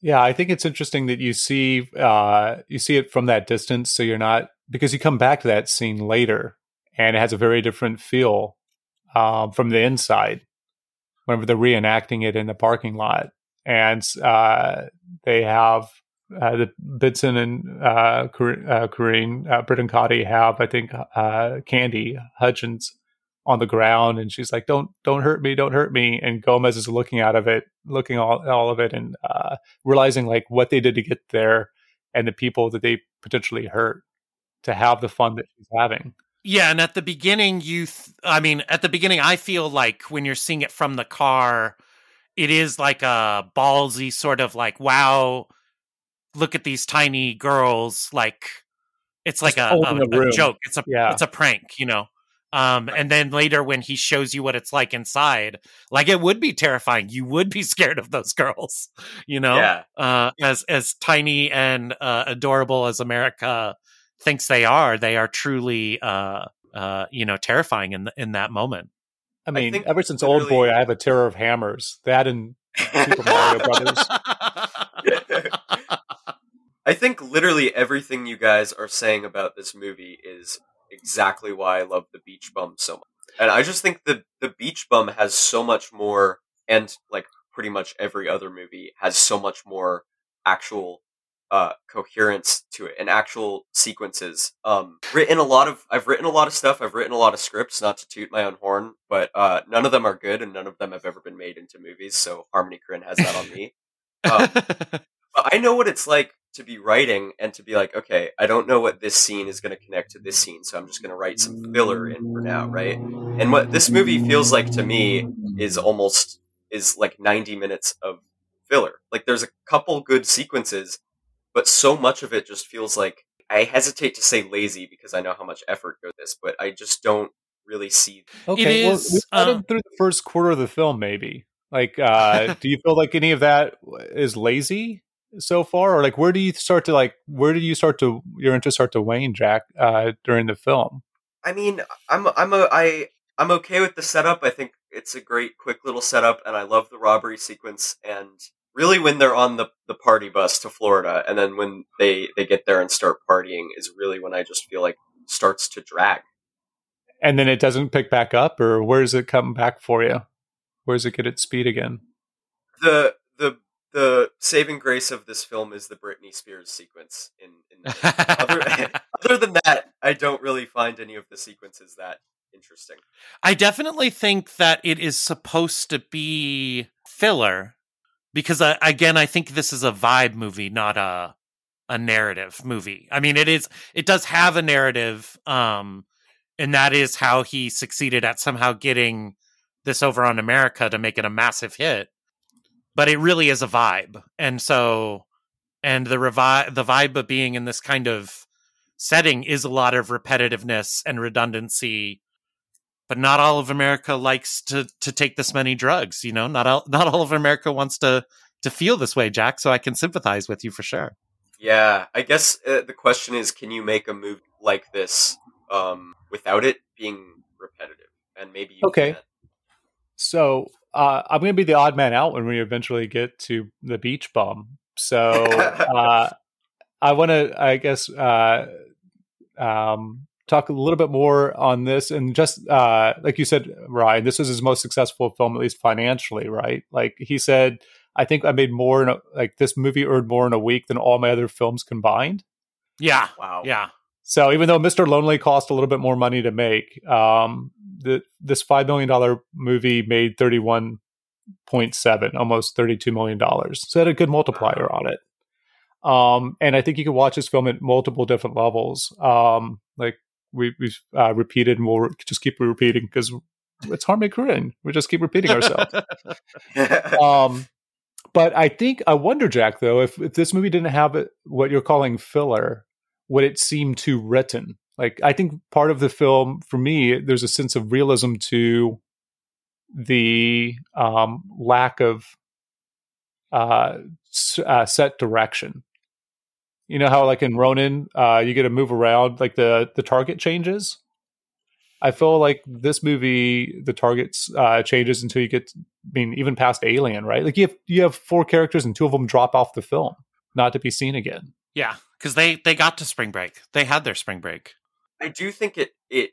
Yeah, I think it's interesting that you see uh, you see it from that distance, so you're not because you come back to that scene later, and it has a very different feel um, from the inside. Whenever they're reenacting it in the parking lot, and uh, they have uh, the Benson and uh, Cor- uh, Korine, uh, Cotty have, I think, uh, Candy Hudgens on the ground, and she's like, "Don't, don't hurt me, don't hurt me." And Gomez is looking out of it, looking all all of it, and uh, realizing like what they did to get there and the people that they potentially hurt to have the fun that she's having. Yeah, and at the beginning, you, th- I mean, at the beginning, I feel like when you're seeing it from the car, it is like a ballsy sort of like, wow, look at these tiny girls. Like, it's like a, a, a joke. It's a, Yeah. it's a prank, you know? Um, and then later when he shows you what it's like inside, like it would be terrifying. You would be scared of those girls, you know? Yeah. uh, as as tiny and uh, adorable as America thinks they are, they are truly, uh, uh, you know, terrifying in th- in that moment. I mean, think ever since Old Boy, I have a terror of hammers. That and Super Mario Brothers. I I think literally everything you guys are saying about this movie is exactly why I love the Beach Bum so much. And I just think the the Beach Bum has so much more, and like pretty much every other movie has so much more actual uh, coherence to it and actual sequences. Um, written a lot of, I've written a lot of stuff. I've written a lot of scripts, not to toot my own horn, but uh, none of them are good and none of them have ever been made into movies. So Harmony Korine has that on me. Um, but I know what it's like to be writing and to be like, okay, I don't know what this scene is going to connect to this scene, so I'm just going to write some filler in for now, right? And what this movie feels like to me is almost is like 90 minutes of filler. Like there's a couple good sequences, but so much of it just feels like I hesitate to say lazy because I know how much effort goes this, but I just don't really see. Okay, It well, is, we got um, him through the first quarter of the film, maybe. Like, uh, do you feel like any of that is lazy so far, or like where do you start to like where do you start to your interest start to wane, Jack, uh, during the film? I mean, I'm I'm a I I'm okay with the setup. I think it's a great quick little setup and I love the robbery sequence and really when they're on the the party bus to Florida and then when they they get there and start partying is really when I just feel like starts to drag. And then it doesn't pick back up, or where does it come back for you? Where does it get its speed again? The the the saving grace of this film is the Britney Spears sequence in, in other, other than that, I don't really find any of the sequences that interesting. I definitely think that it is supposed to be filler because uh, again, I think this is a vibe movie, not a a narrative movie. I mean, it is it does have a narrative um and that is how he succeeded at somehow getting this over on America to make it a massive hit. But it really is a vibe. And so and the revi- the vibe of being in this kind of setting is a lot of repetitiveness and redundancy but not all of America likes to to take this many drugs. You know, not all not all of America wants to to feel this way, Jack. So I can sympathize with you for sure. Yeah, I guess uh, the question is, can you make a movie like this um, without it being repetitive? And maybe you Okay. can. So uh, I'm going to be the odd man out when we eventually get to the beach bum. So uh, I want to, I guess, uh, um, talk a little bit more on this and just uh, like you said, Ryan, this was his most successful film, at least financially, right? Like he said, I think I made more in a, like this movie earned more in a week than all my other films combined. Yeah, Wow. yeah, So even though Mr. Lonely cost a little bit more money to make, um, the, this five million dollar movie made thirty one point seven, almost thirty two million dollars. So it had a good multiplier on it. Um, and I think you can watch this film at multiple different levels. Um, like we, we've uh, repeated, and we'll just keep repeating because it's Harmony Korine. We just keep repeating ourselves. um, but I think I wonder, Jack, though, if, if this movie didn't have it, what you're calling filler, would it seem too written? Like I think part of the film, for me, there's a sense of realism to the um, lack of uh, s- uh, set direction. You know how, like in Ronin, uh, you get to move around, like the the target changes. I feel like this movie, the targets uh, changes until you get, I mean, even past Alien, right? Like you have you have four characters and two of them drop off the film, not to be seen again. yeah. Because they they got to spring break. They had their spring break. I do think it it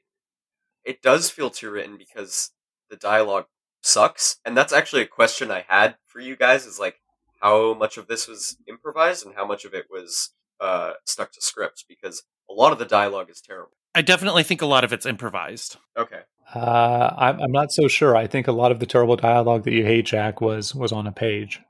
it does feel too written because the dialogue sucks, and that's actually a question I had for you guys. Is like how much of this was improvised and how much of it was uh, stuck to script because a lot of the dialogue is terrible. I definitely think a lot of it's improvised. Okay, Uh, I'm, I'm not so sure. I think a lot of the terrible dialogue that you hate, Jack, was was on a page.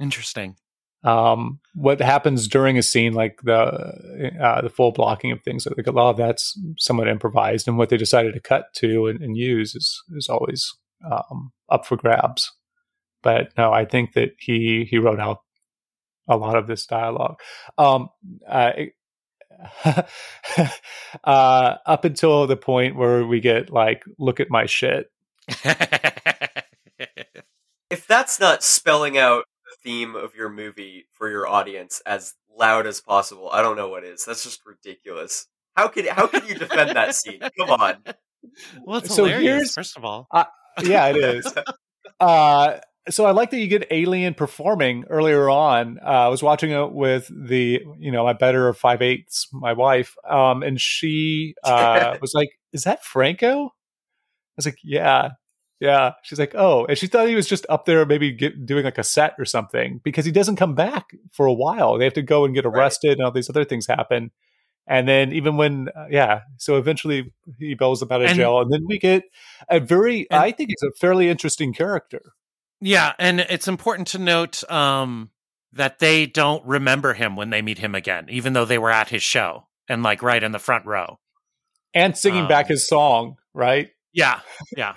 Interesting. Um, what happens during a scene, like the uh, the full blocking of things, like a lot of that's somewhat improvised, and what they decided to cut to and, and use is is always um, up for grabs. But no, I think that he he wrote out a lot of this dialogue. Um, uh, uh, up until the point where we get like, look at my shit. if that's not spelling out the theme of your movie for your audience as loud as possible, I don't know what is. That's just ridiculous. How could how could you defend that scene? Come on. well, it's So hilarious. First of all, Yeah, it is. uh, so I like that you get Alien performing earlier on. Uh, I was watching it with the, you know, my better of five eighths, my wife, um, and she uh, was like, "Is that Franco?" I was like, "Yeah, yeah." She's like, "Oh," and she thought he was just up there, maybe get, doing like a set or something, because he doesn't come back for a while. They have to go and get arrested, right. and all these other things happen. And then even when, uh, yeah, so eventually he bails them out of and, jail, and then we get a very, and, I think he's a fairly interesting character. Yeah, and it's important to note um, that they don't remember him when they meet him again, even though they were at his show and like right in the front row, and singing um, back his song, right? Yeah, yeah.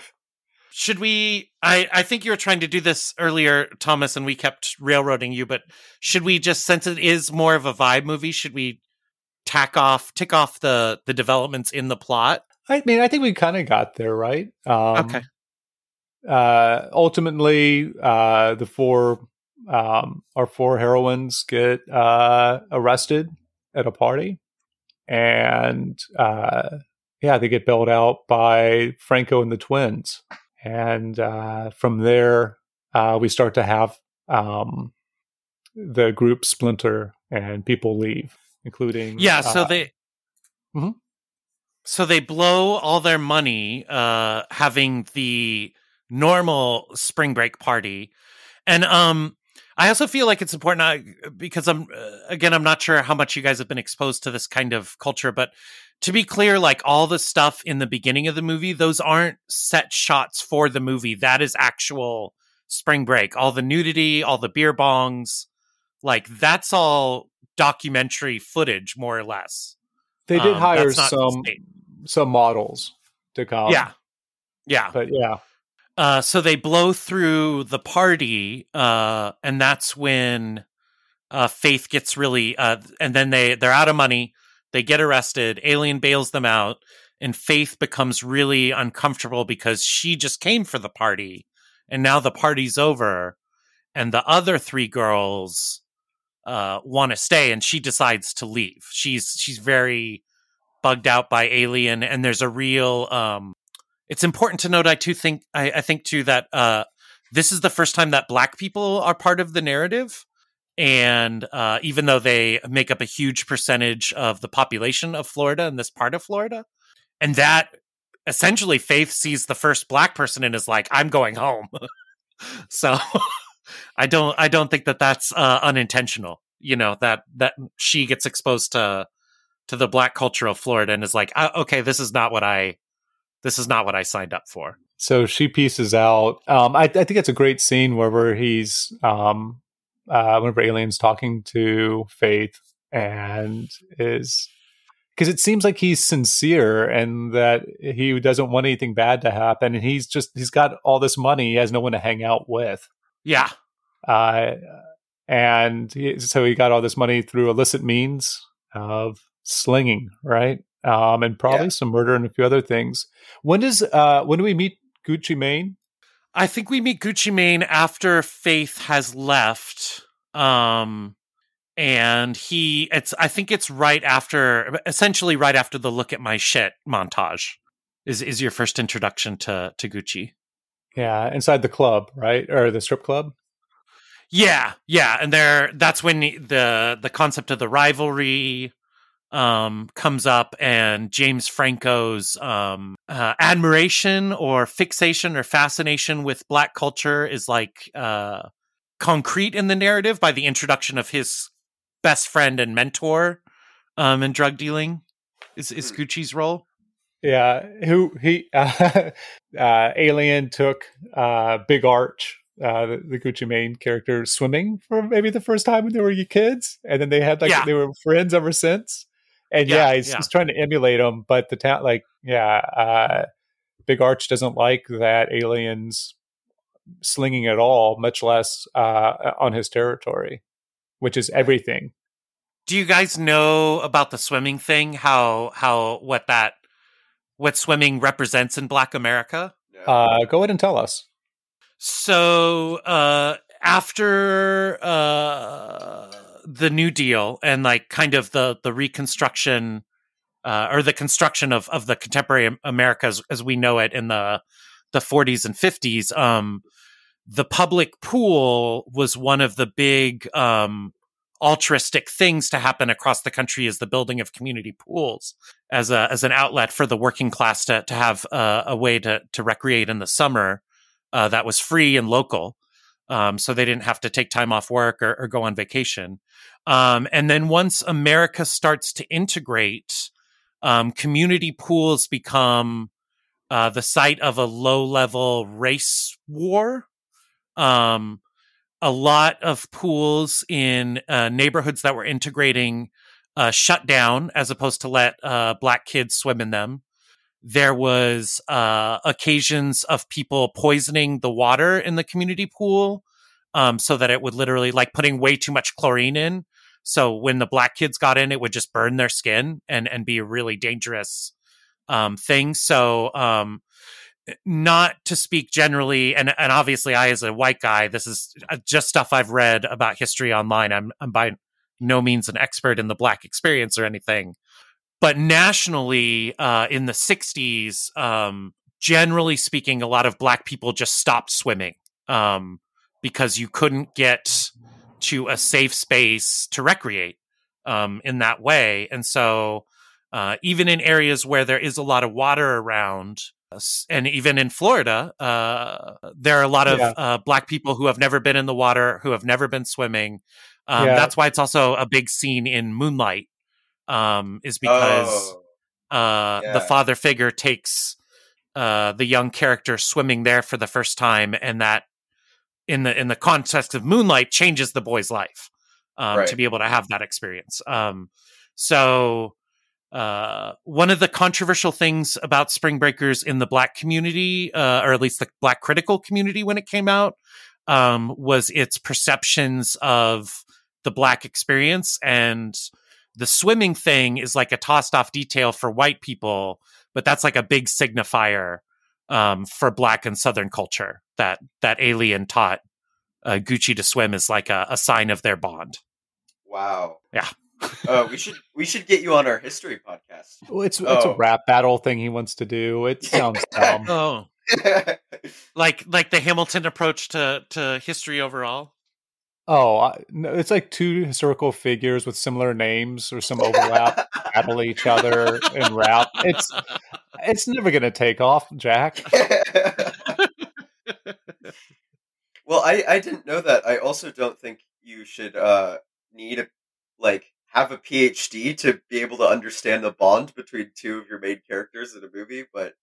Should we? I I think you were trying to do this earlier, Thomas, and we kept railroading you. But should we just, since it is more of a vibe movie, should we tack off, tick off the the developments in the plot? I mean, I think we kind of got there, right? Um, okay. Uh, ultimately, uh, the four um, our four heroines get uh, arrested at a party, and uh, yeah, they get bailed out by Franco and the twins, and uh, from there uh, we start to have um, the group splinter and people leave including yeah. So they. Mm-hmm. So they blow all their money uh, having the normal spring break party, and um, I also feel like it's important uh, because I'm uh, again I'm not sure how much you guys have been exposed to this kind of culture, but to be clear, like all the stuff in the beginning of the movie, those aren't set shots for the movie. That is actual spring break. All the nudity, all the beer bongs, like that's all documentary footage, more or less. They did um, hire some some models to come. Yeah, yeah, but yeah. Uh, so they blow through the party, uh, and that's when uh, Faith gets really, uh, and then they they're out of money. They get arrested. Alien bails them out, and Faith becomes really uncomfortable because she just came for the party, and now the party's over, and the other three girls uh, want to stay, and she decides to leave. She's she's very bugged out by Alien, and there's a real. Um, it's important to note. I too think I, I think too that uh, this is the first time that Black people are part of the narrative, and uh, even though they make up a huge percentage of the population of Florida and this part of Florida, and that essentially Faith sees the first Black person and is like, "I'm going home." so. I don't I don't think that that's uh, unintentional. You know that that she gets exposed to to the black culture of Florida and is like, uh, okay, this is not what I this is not what I signed up for. So she pieces out. Um, I, I think it's a great scene wherever he's um, uh, whenever aliens talking to Faith and is because it seems like he's sincere and that he doesn't want anything bad to happen and he's just he's got all this money he has no one to hang out with yeah. Uh, and he, so he got all this money through illicit means of slinging, right? Um, and probably yeah. some murder and a few other things. When does uh, when do we meet Gucci Mane? I think we meet Gucci Mane after Faith has left. Um, and he it's I think it's right after essentially right after the look at my shit montage is is your first introduction to to Gucci. Yeah, inside the club, right? Or the strip club? Yeah, yeah, and there that's when the the concept of the rivalry um comes up and James Franco's um uh, admiration or fixation or fascination with black culture is like uh concrete in the narrative by the introduction of his best friend and mentor um in drug dealing is is hmm. Gucci's role. Yeah, who he uh, uh, Alien took uh, Big Arch, uh, the, the, Gucci Mane character, swimming for maybe the first time when they were kids, and then they had like yeah. they were friends ever since. And yeah, yeah, he's, yeah. he's, trying to emulate him, but the town, like, yeah, uh, Big Arch doesn't like that aliens slinging at all, much less uh, on his territory, which is everything. Do you guys know about the swimming thing? How how what that what swimming represents in Black America? Uh, go ahead and tell us. So uh, after uh, the New Deal and like kind of the the reconstruction uh, or the construction of of the contemporary America as, as, we know it in the the 40s and 50s, um, the public pool was one of the big um, altruistic things to happen across the country is the building of community pools as a as an outlet for the working class to to have uh, a way to to recreate in the summer uh, that was free and local. Um, so they didn't have to take time off work or, or go on vacation. Um, and then once America starts to integrate, um, community pools become uh, the site of a low level race war. Um, a lot of pools in uh, neighborhoods that were integrating uh, shut down as opposed to let uh, black kids swim in them. There was uh, occasions of people poisoning the water in the community pool um, so that it would literally like putting way too much chlorine in. So when the black kids got in, it would just burn their skin and and be a really dangerous um, thing. So um, not to speak generally, and and obviously, I as a white guy, this is uh, just stuff I've read about history online. I'm I'm by no means an expert in the black experience or anything, but nationally, uh, in the '60s, um, generally speaking, a lot of black people just stopped swimming um, because you couldn't get to a safe space to recreate um, in that way, and so. Uh, even in areas where there is a lot of water around, and even in Florida, uh, there are a lot of yeah. uh, black people who have never been in the water, who have never been swimming. Um, yeah. That's why it's also a big scene in Moonlight, um, is because oh. uh, yeah. the father figure takes uh, the young character swimming there for the first time, and that in the in the context of Moonlight changes the boy's life um, right. to be able to have that experience. Um, so uh, one of the controversial things about Spring Breakers in the black community, uh, or at least the black critical community when it came out, um, was its perceptions of the black experience. And the swimming thing is like a tossed off detail for white people, but that's like a big signifier um, for black and southern culture that that alien taught uh, Gucci to swim is like a, a sign of their bond. Wow. Yeah uh, we should we should get you on our history podcast. Well, it's oh. it's a oh. rap battle thing he wants to do. It sounds dumb. oh, like like the Hamilton approach to to history overall. Oh, I, no, it's like two historical figures with similar names or some overlap battle each other in rap. It's it's never going to take off, Jack. well, I I didn't know that. I also don't think you should uh need a like have a PhD to be able to understand the bond between two of your main characters in a movie, but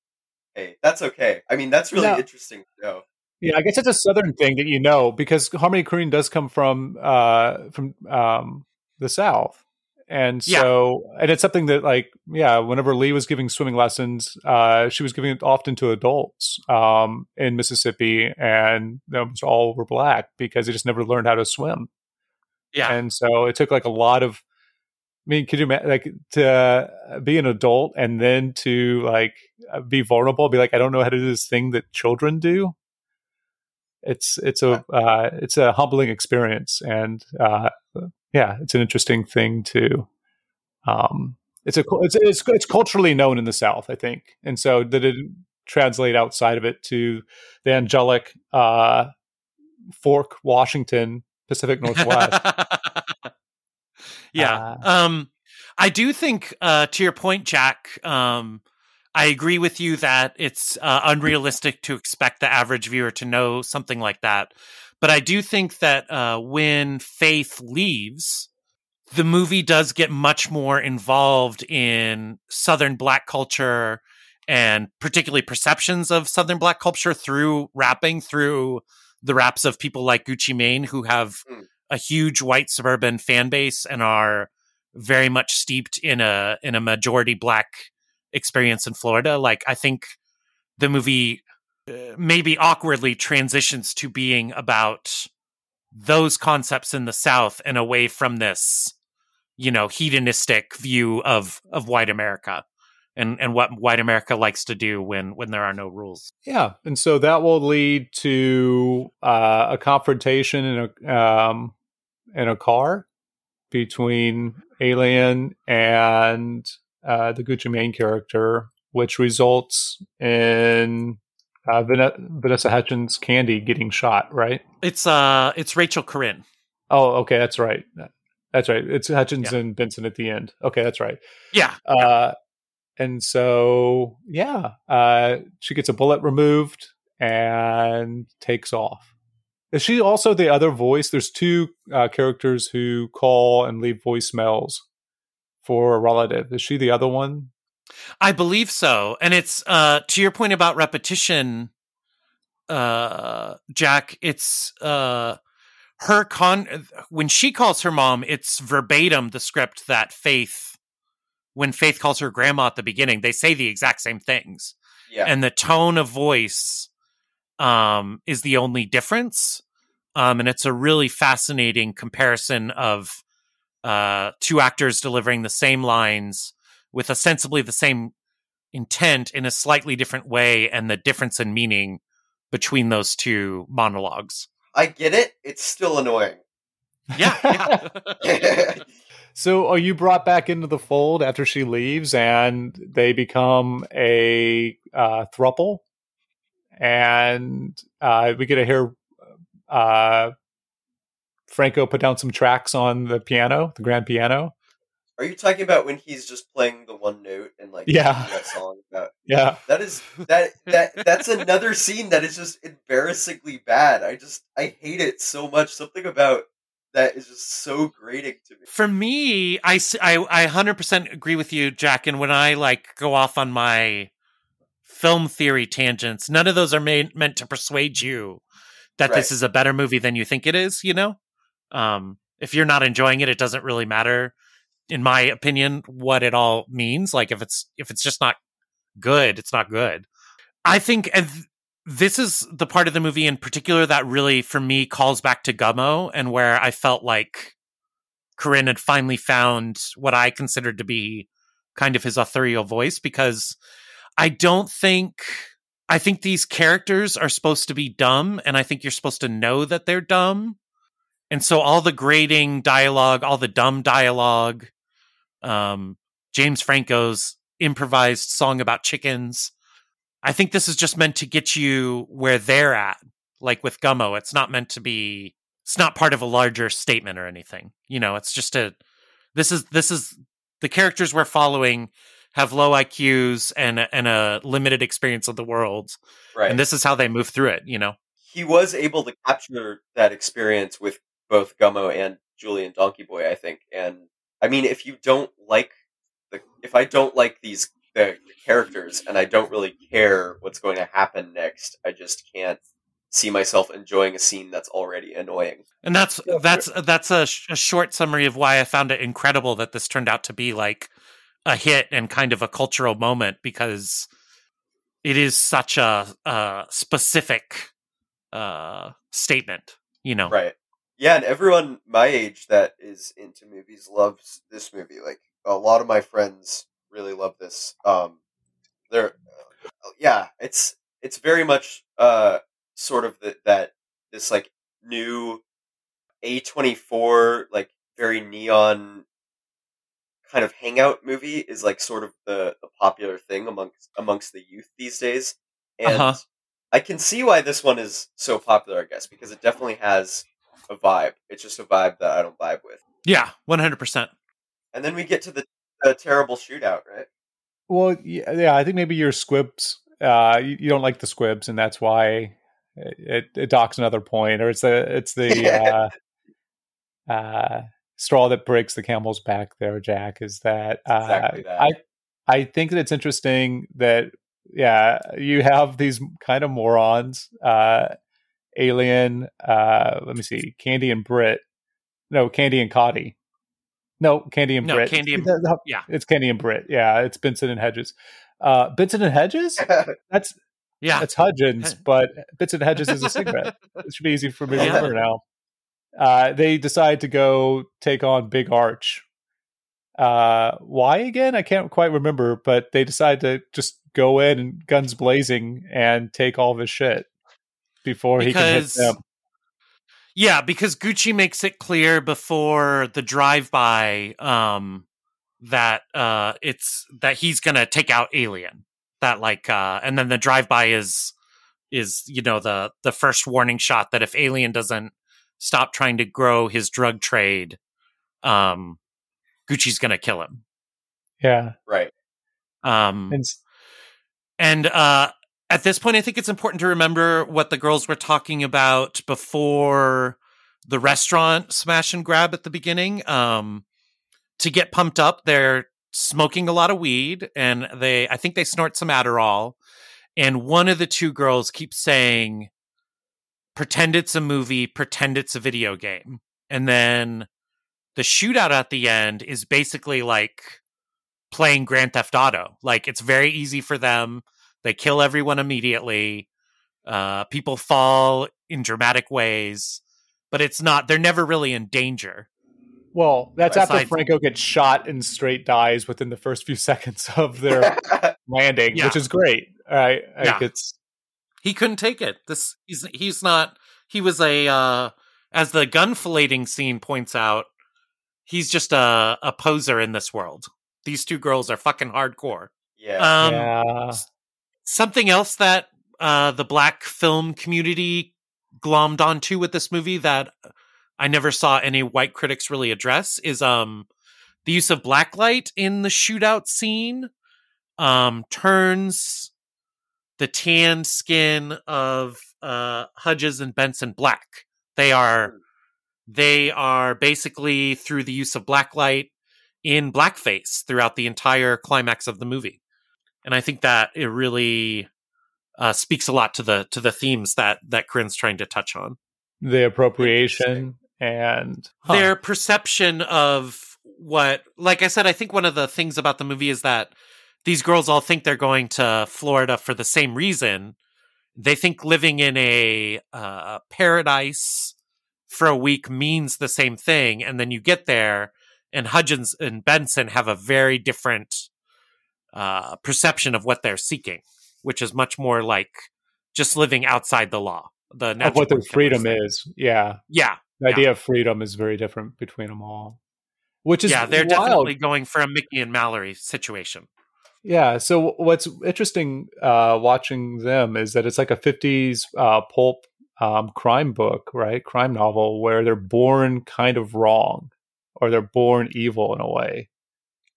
hey, that's okay. I mean, that's really interesting to know. Yeah, I guess it's a southern thing that you know because Harmony Korine does come from uh from um the south. And so yeah. and it's something that like yeah, whenever Lee was giving swimming lessons, uh she was giving it often to adults um in Mississippi and those all were black because they just never learned how to swim. Yeah. And so it took like a lot of I mean, could you like to be an adult and then to like uh, be vulnerable, be like, I don't know how to do this thing that children do. It's it's a uh, it's a humbling experience, and uh, yeah, it's an interesting thing to. Um, it's a it's, it's it's culturally known in the South, I think, and so did it translate outside of it to the angelic uh, Fork, Washington, Pacific Northwest. yeah. Uh, um, I do think, uh, to your point, Jack, um, I agree with you that it's uh, unrealistic to expect the average viewer to know something like that. But I do think that uh, when Faith leaves, the movie does get much more involved in Southern Black culture and particularly perceptions of Southern Black culture through rapping, through the raps of people like Gucci Mane, who have mm a huge white suburban fan base and are very much steeped in a in a majority black experience in Florida. Like I think the movie uh, maybe awkwardly transitions to being about those concepts in the South and away from this, you know, hedonistic view of of white America and and what white America likes to do when when there are no rules. Yeah, and so that will lead to uh, a confrontation in a um, in a car between Alien and uh, the Gucci Mane character, which results in uh, Vanessa Hudgens Candy getting shot, right? It's uh, it's Rachel Korine. Oh, okay, that's right. That's right. It's Hudgens yeah. and Benson at the end. Okay, that's right. Yeah. Uh, and so yeah, uh, she gets a bullet removed and takes off. Is she also the other voice? There's two uh, characters who call and leave voicemails for a relative. Is she the other one? I believe so. And it's uh, to your point about repetition, uh, Jack. It's uh, her con when she calls her mom. It's verbatim the script that Faith, when Faith calls her grandma at the beginning, they say the exact same things. Yeah. And the tone of voice um, is the only difference. Um, and it's a really fascinating comparison of uh, two actors delivering the same lines with ostensibly the same intent in a slightly different way and the difference in meaning between those two monologues. I get it. It's still annoying. Yeah. yeah. so are you brought back into the fold after she leaves and they become a uh, thruple? And uh, we get to hear uh, Franco put down some tracks on the piano, the grand piano. Are you talking about when he's just playing the one note and like yeah that song about yeah that is that that that's another scene that is just embarrassingly bad. I just I hate it so much. Something about that is just so grating to me. For me, I I I hundred percent agree with you, Jack. And when I like go off on my film theory tangents, none of those are made, meant to persuade you that right. this is a better movie than you think it is. You know, um, if you're not enjoying it, it doesn't really matter in my opinion, what it all means. Like if it's if it's just not good, it's not good. I think and this is the part of the movie in particular that really, for me, calls back to Gummo, and where I felt like Korine had finally found what I considered to be kind of his authorial voice. Because I don't think I think these characters are supposed to be dumb, and I think you're supposed to know that they're dumb. And so all the grading dialogue, all the dumb dialogue, um, James Franco's improvised song about chickens. I think this is just meant to get you where they're at. Like with Gummo, it's not meant to be. It's not part of a larger statement or anything. You know, it's just a. This is this is the characters we're following have low IQs and and a limited experience of the world, right? And this is how they move through it. You know, he was able to capture that experience with both Gummo and Julien Donkey Boy, I think, and I mean, if you don't like the, if I don't like these the characters and I don't really care what's going to happen next, I just can't see myself enjoying a scene that's already annoying. And that's that's that's a, sh- a short summary of why I found it incredible that this turned out to be like a hit and kind of a cultural moment because it is such a, a specific uh, statement, you know. Right. Yeah, and everyone my age that is into movies loves this movie. Like a lot of my friends really love this. Um, they're uh, yeah, it's it's very much uh sort of the, that this like new A twenty four like very neon kind of hangout movie is like sort of the, the popular thing amongst amongst the youth these days, and uh-huh. I can see why this one is so popular. I guess because it definitely has a vibe. It's just a vibe that I don't vibe with. Yeah, one hundred percent. And then we get to the, the terrible shootout, right? Well, yeah, yeah, I think maybe your squibs. Uh, you, you, don't like the squibs, and that's why it, it docks another point, or it's the it's the uh, uh, straw that breaks the camel's back. There, Jack, is that, uh, exactly that. I I think that it's interesting that yeah, you have these kind of morons uh, Alien. Uh, let me see, Candy and Brit. No, Candy and Cotty. No, Candy and no, Brit. Candy and yeah, it's Candy and Brit. Yeah, it's Benson and Hedges. Uh, Benson and Hedges. That's yeah, that's Hudgens, but Benson and Hedges is a cigarette. it should be easy for me to remember now. Uh, they decide to go take on Big Arch. Uh, why again? I can't quite remember, but they decide to just go in and guns blazing and take all of his shit before because, he can hit them. Yeah, because Gucci makes it clear before the drive-by um, that uh, it's that he's gonna take out Alien. That like, uh, and then the drive-by is is you know the the first warning shot that if Alien doesn't stop trying to grow his drug trade, um, Gucci's gonna kill him. Yeah. Right. Um, And and uh, at this point, I think it's important to remember what the girls were talking about before the restaurant smash and grab at the beginning. Um, to get pumped up, they're smoking a lot of weed, and they, I think they snort some Adderall. And one of the two girls keeps saying, "Pretend it's a movie, pretend it's a video game," and then the shootout at the end is basically like playing Grand Theft Auto. Like it's very easy for them. They kill everyone immediately. Uh, people fall in dramatic ways, but it's not. They're never really in danger. well, that's after Franco gets shot and straight dies within the first few seconds of their landing, Yeah. which is great. Right? Like Yeah. it's He couldn't take it. This he's he's not. He was a uh, as the gun filleting scene points out. He's just a a poser in this world. These two girls are fucking hardcore. yeah. Um, yeah. Something else that uh, the black film community glommed onto with this movie that I never saw any white critics really address is um the use of blacklight in the shootout scene um turns the tan skin of uh Hudgens and Benson black. They are they are basically through the use of blacklight in blackface throughout the entire climax of the movie and I think that it really uh, speaks a lot to the to the themes that that Korine's trying to touch on. the appropriation and Huh. Their perception of what, like I said, I think one of the things about the movie is that these girls all think they're going to Florida for the same reason. They think living in a uh, paradise for a week means the same thing, and then you get there, and Hudgens and Benson have a very different uh, perception of what they're seeking, which is much more like just living outside the law. The of what their freedom is. Yeah. Yeah, The Yeah. idea of freedom is very different between them all. Which is yeah, they're wild. definitely going for a Mickey and Mallory situation. Yeah. So what's interesting uh, watching them is that it's like a 50s uh, pulp um, crime book, right? Crime novel where they're born kind of wrong or they're born evil in a way.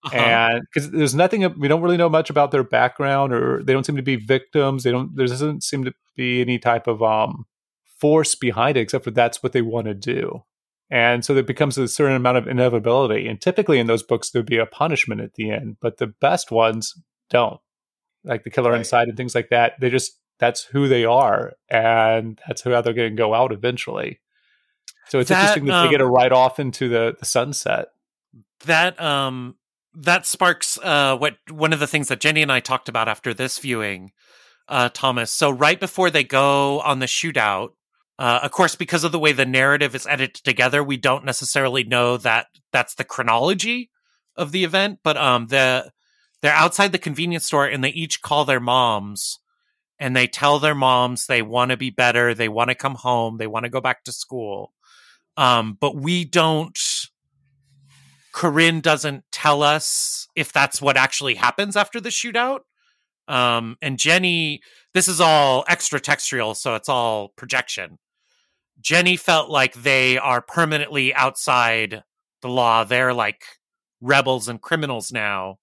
Uh-huh. And because there's nothing, we don't really know much about their background or they don't seem to be victims. They don't, there doesn't seem to be any type of um, force behind it except for that's what they want to do. And so there becomes a certain amount of inevitability. And typically in those books, there'd be a punishment at the end, but the best ones don't. Like the killer Right. inside and things like that. They just, that's who they are. And that's how they're going to go out eventually. So it's That, interesting that they um, get a ride off into the, the sunset. that um that sparks uh what one of the things that Jenny and I talked about after this viewing, uh Thomas. So right before they go on the shootout, uh of course because of the way the narrative is edited together, we don't necessarily know that that's the chronology of the event, but um the they're outside the convenience store and they each call their moms and they tell their moms they want to be better, they want to come home, they want to go back to school. Um but we don't Korine doesn't tell us if that's what actually happens after the shootout. Um, and Jenny, this is all extra textual, so it's all projection. Jenny felt like they are permanently outside the law. They're like rebels and criminals now.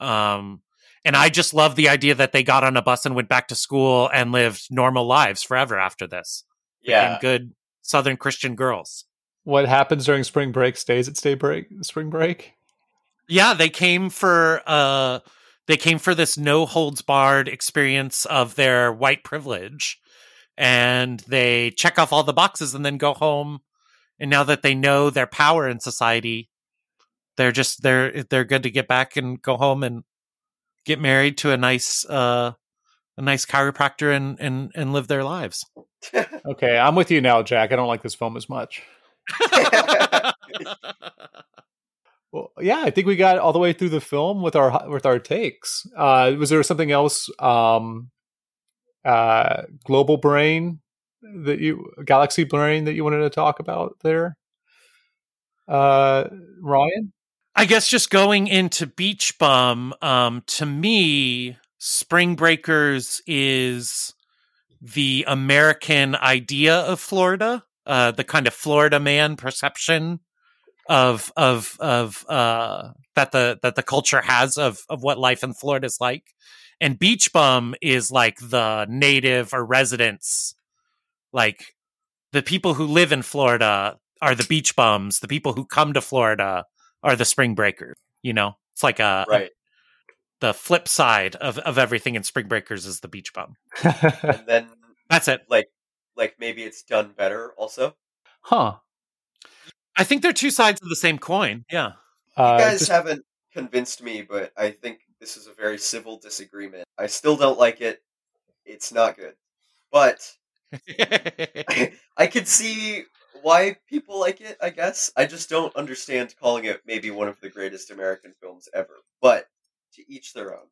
Um, and I just love the idea that they got on a bus and went back to school and lived normal lives forever after this. Yeah. Became good Southern Christian girls. What happens during spring break stays at stay break, spring break. Yeah, they came for uh they came for this no holds barred experience of their white privilege and they check off all the boxes and then go home and now that they know their power in society they're just they're they're good to get back and go home and get married to a nice uh a nice chiropractor and and and live their lives. Okay, I'm with you now, Jack. I don't like this film as much. Well, yeah, I think we got all the way through the film with our with our takes. Uh, was there something else, um, uh, global brain that you, galaxy brain that you wanted to talk about there, uh, Ryan? I guess just going into Beach Bum, um, to me, Spring Breakers is the American idea of Florida, uh, the kind of Florida man perception of of of uh, that the that the culture has of of what life in Florida is like, and beach bum is like the native or residents, like the people who live in Florida are the beach bums. The people who come to Florida are the spring breakers. You know, it's like a, a the flip side of, of everything in Spring Breakers is the beach bum. And then That's it. like like maybe it's done better also. huh. I think they're two sides of the same coin. Yeah. You Uh, guys just- haven't convinced me, but I think this is a very civil disagreement. I still don't like it. It's not good. But I can see why people like it, I guess. I just don't understand calling it maybe one of the greatest American films ever. But to each their own.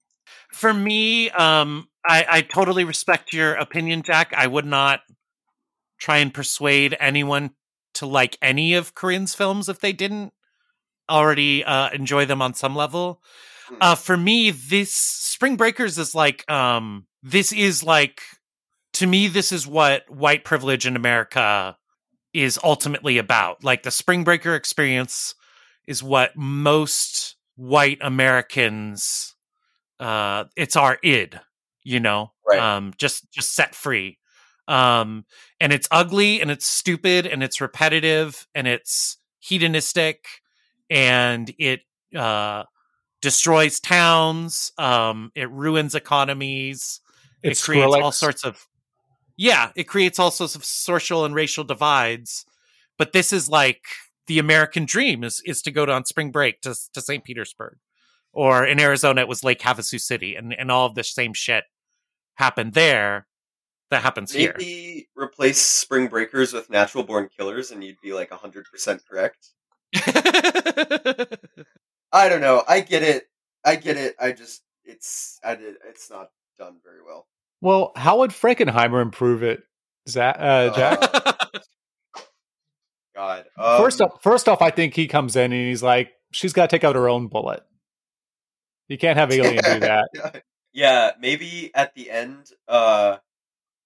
For me, um, I, I totally respect your opinion, Jack. I would not try and persuade anyone to like any of Korine's films if they didn't already uh, enjoy them on some level. Hmm. Uh, for me, this Spring Breakers is like um, this is like to me this is what white privilege in America is ultimately about. Like the Spring Breaker experience is what most white Americans uh it's our id, you know. Right. Um just just set free. Um and it's ugly and it's stupid and it's repetitive and it's hedonistic and it uh destroys towns, um it ruins economies it's it creates all sorts of yeah it creates all sorts of social and racial divides but this is like the american dream is is to go on spring break to, to st petersburg or in arizona it was lake havasu city and, and all of the same shit happened there that happens here Maybe replace Spring Breakers with Natural Born Killers and you'd be like 100% correct. I don't know. I get it. I get it. I just it's I did it's not done very well. Well, how would Frankenheimer improve it, Zach, uh, Jack? Uh, God. Um, first off, first off, I think he comes in and he's like, "She's got to take out her own bullet." You can't have Alien do that. yeah, maybe at the end, uh,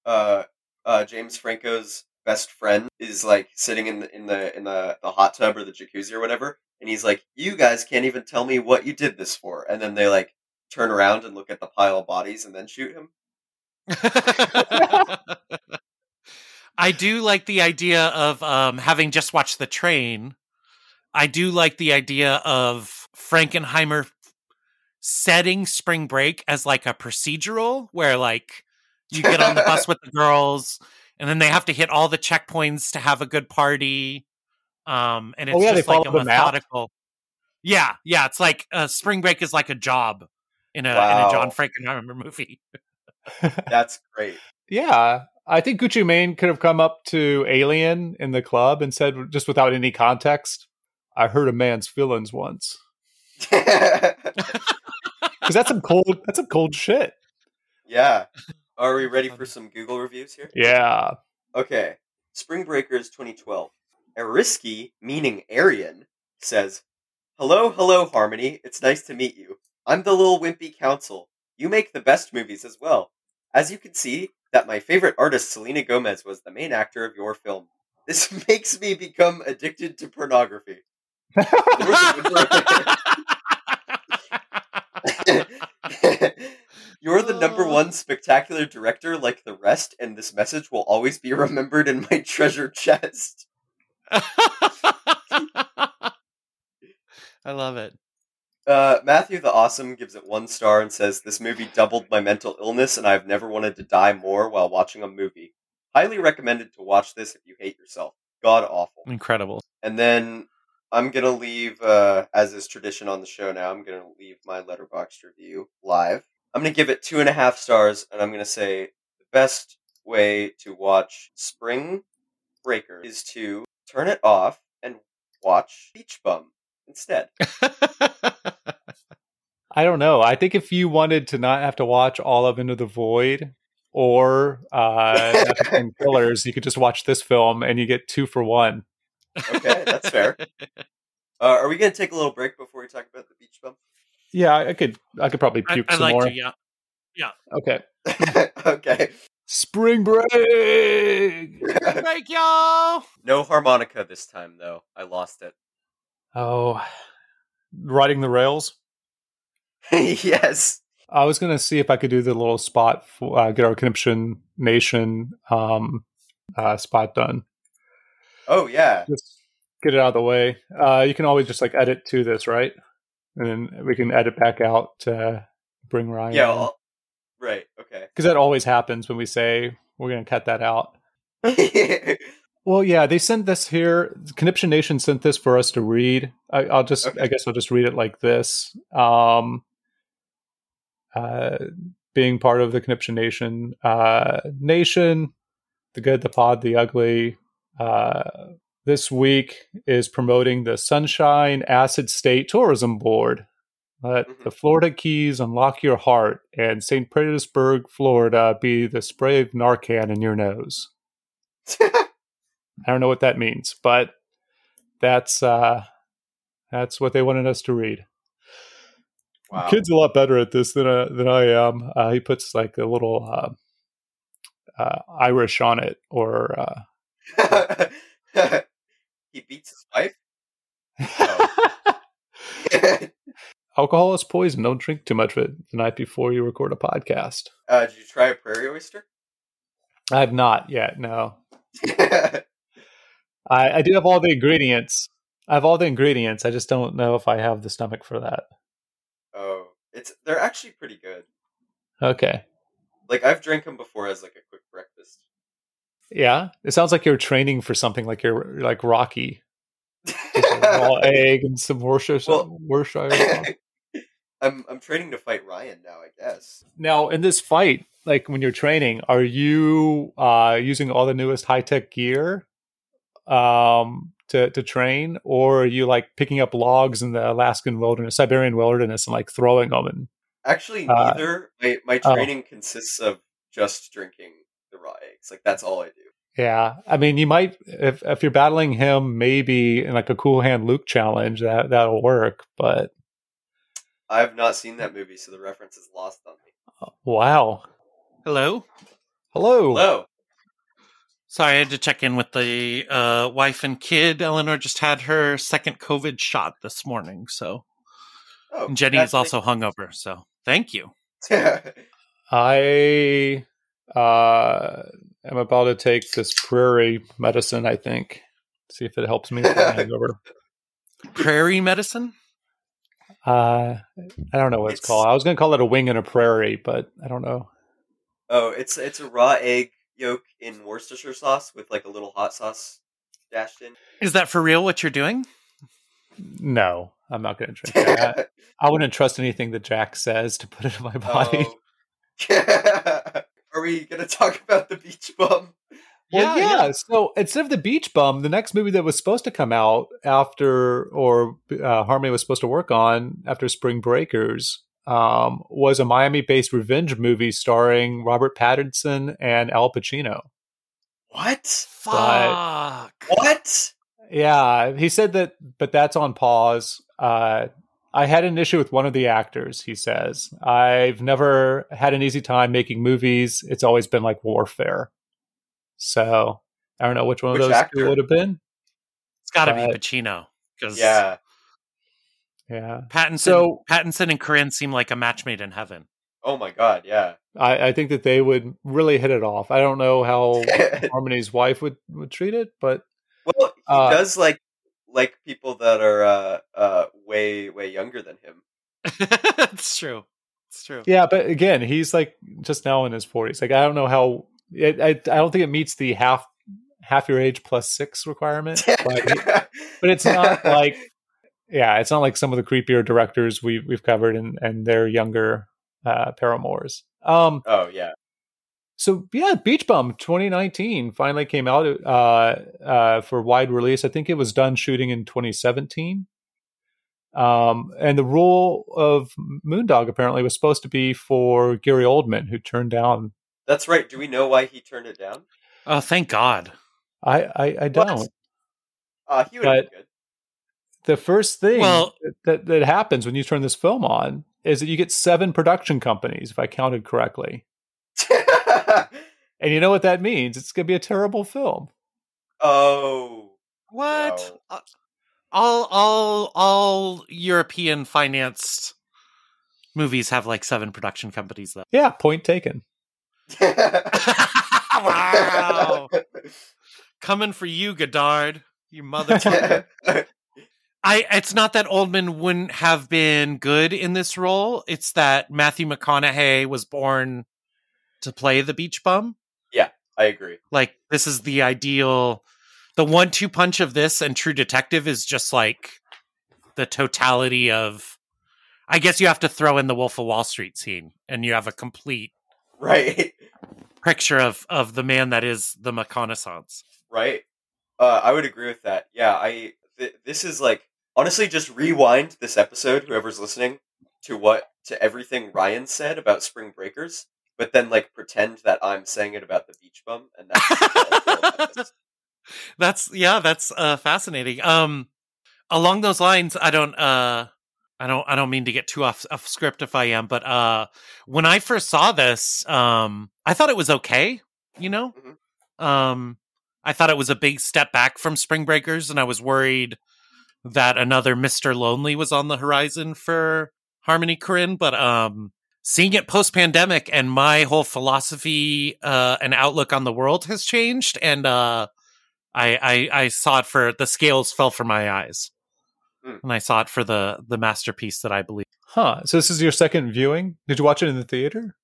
uh, uh, James Franco's best friend is like sitting in the in the in the, the hot tub or the jacuzzi or whatever, and he's like, "You guys can't even tell me what you did this for," and then they like turn around and look at the pile of bodies and then shoot him. I do like the idea of um, having just watched the train. I do like the idea of Frankenheimer setting Spring Break as like a procedural where like you get on the bus with the girls and then they have to hit all the checkpoints to have a good party. Um, and it's Oh, yeah, just like a them out? methodical. Yeah, yeah, it's like uh, Spring Break is like a job in a in Wow. a John Frankenheimer movie. That's great. Yeah, I think Gucci Mane could have come up to Alien in the club and said, just without any context, "I hurt a man's feelings once." Because that's some cold. That's some cold shit. yeah. Are we ready for some Google reviews here? Yeah. Okay. Spring Breakers 2012. Eriski, meaning Aryan, says, Hello, hello, Harmony. It's nice to meet you. I'm the little wimpy council. You make the best movies as well. As you can see, that my favorite artist, Selena Gomez, was the main actor of your film. This makes me become addicted to pornography. You're the number Oh. one spectacular director like the rest, and this message will always be remembered in my treasure chest. I love it. Uh, Matthew the Awesome gives it one star and says, This movie doubled my mental illness, and I've never wanted to die more while watching a movie. Highly recommended to watch this if you hate yourself. God awful. Incredible. And then I'm gonna leave, uh, as is tradition on the show now, I'm gonna leave my Letterboxd review live. I'm gonna give it two and a half stars, and I'm gonna say the best way to watch Spring Breaker is to turn it off and watch Beach Bum instead. I don't know. I think if you wanted to not have to watch all of Into the Void or uh, African Killers, you could just watch this film and you get two for one. Okay, that's fair. Uh, are we gonna take a little break before we talk about the Beach Bum? Yeah, I could. I could probably I, puke I some like more. to, yeah. Okay. okay. Spring break. Break, y'all. no harmonica this time, though. I lost it. Oh, riding the rails. yes. I was gonna see if I could do the little spot for uh, get our Conniption Nation um, uh, spot done. Oh yeah. Just get it out of the way. Uh, you can always just like edit to this, right? And then we can edit back out to bring Ryan. Yeah. I'll- right. Okay. because that always happens when we say we're gonna cut that out. Well, yeah, they sent this here. The Conniption Nation sent this for us to read. I, I'll just, Okay. I guess, I'll just read it like this. Um, uh, being part of the Conniption Nation, uh, nation, the good, the pod, the ugly. Uh, this week is promoting the Sunshine Acid State Tourism Board. Let Mhm. the Florida Keys unlock your heart, and St. Petersburg, Florida, be the spray of Narcan in your nose. I don't know what that means, but that's uh that's what they wanted us to read. wow. Kid's a lot better at this than uh, than I am. Uh, he puts like a little uh, uh, Irish on it, or uh, he beats his wife. alcohol is poison. Don't drink too much of it the night before you record a podcast. Uh, did you try a prairie oyster? I have not yet. No, I, I do have all the ingredients. I have all the ingredients. I just don't know if I have the stomach for that. oh, it's they're actually pretty good. Okay. Like I've drank them before as like a quick breakfast. Yeah, it sounds like you're training for something like you're like Rocky. Raw egg and some Worcestershire. Well- Worcestershire. I'm I'm training to fight Ryan now. I guess. now, in this fight, like when you're training, are you uh, using all the newest high tech gear um, to to train, or are you like picking up logs in the Alaskan wilderness, Siberian wilderness, and like throwing them? And Actually, Uh, neither. my my oh. training consists of just drinking the raw eggs. Like that's all I do. yeah, I mean, you might if if you're battling him, maybe in like a cool hand Luke challenge that that'll work, but. I've not seen that movie, so the reference is lost on me. Wow. Hello. Hello. Hello. Sorry, I had to check in with the uh, wife and kid. Eleanor just had her second COVID shot this morning, so Oh, and Jenny is also hungover. So thank you. I uh, am about to take this prairie medicine, I think. See if it helps me with the hangover. Prairie medicine. Uh, I don't know what it's, It's- called. I was going to call it a wing and a prairie, but I don't know. oh, it's it's a raw egg yolk in Worcestershire sauce with like a little hot sauce dashed in. Is that for real? What you're doing? No, I'm not going to drink that. I wouldn't trust anything that Jack says to put it in my body. Oh. Are we gonna talk about the beach bum? Well, yeah, So instead of the Beach Bum, the next movie that was supposed to come out after, or uh, Harmony was supposed to work on after Spring Breakers, um, was a Miami-based revenge movie starring Robert Pattinson and Al Pacino. What? Fuck. What? Yeah, he said that, but that's on pause. Uh, I had an issue with one of the actors. He says I've never had an easy time making movies. It's always been like warfare. So I don't know which one Which of those actor? two would have been. It's got to be Pacino because Yeah. Yeah. Pattinson, So- Pattinson and Korine seem like a match made in heaven. Oh my god. Yeah. I, I think that they would really hit it off. I don't know how Harmony's wife would, would treat it, but Well, he Uh, does like like people that are uh uh way way younger than him. it's true. It's true. yeah, but again, he's like just now in his forties. Like I don't know how. It, I I don't think it meets the half half your age plus six requirement. But, he- but it's not like yeah, it's not like some of the creepier directors we we've covered and and their younger uh, paramours. Um, oh yeah. So yeah, Beach Bum 2019 finally came out uh, uh, for wide release. I think it was done shooting in 2017. Um, and the role of Moondog apparently was supposed to be for Gary Oldman, who turned down. That's right. Do we know why he turned it down? Oh, thank God. I I, I don't. Uh he would have But- good. The first thing Well- that that happens when you turn this film on is that you get seven production companies, if I counted correctly. And you know what that means? It's going to be a terrible film. Oh, What? No. Uh, All all all European financed movies have like seven production companies though. Yeah, point taken. wow. Coming for you, Godard. You motherfucker. I it's not that Oldman wouldn't have been good in this role. It's that Matthew McConaughey was born to play the beach bum. Yeah, I agree. Like this is the ideal the one two punch of this and True Detective is just like the totality of I guess you have to throw in the Wolf of Wall Street scene and you have a complete Right, picture of of the man that is the McConaissance. right. Uh, I would agree with that. Yeah, I. Th- this is like honestly, just rewind this episode, whoever's listening, to what to everything Ryan said about Spring Breakers, but then like pretend that I'm saying it about the beach bum, and that's how I feel about this. that's yeah, that's uh fascinating. Um along those lines, I don't uh I don't I don't mean to get too off, off script if I am, but uh when I first saw this, um I thought it was okay, you know? Um I thought it was a big step back from Spring Breakers and I was worried that another Mr. Lonely was on the horizon for Harmony Korine, but um seeing it post pandemic and my whole philosophy uh and outlook on the world has changed and uh I, I I saw it for the scales fell from my eyes, Hmm. and I saw it for the the masterpiece that I believe. Huh. So this is your second viewing? Did you watch it in the theater?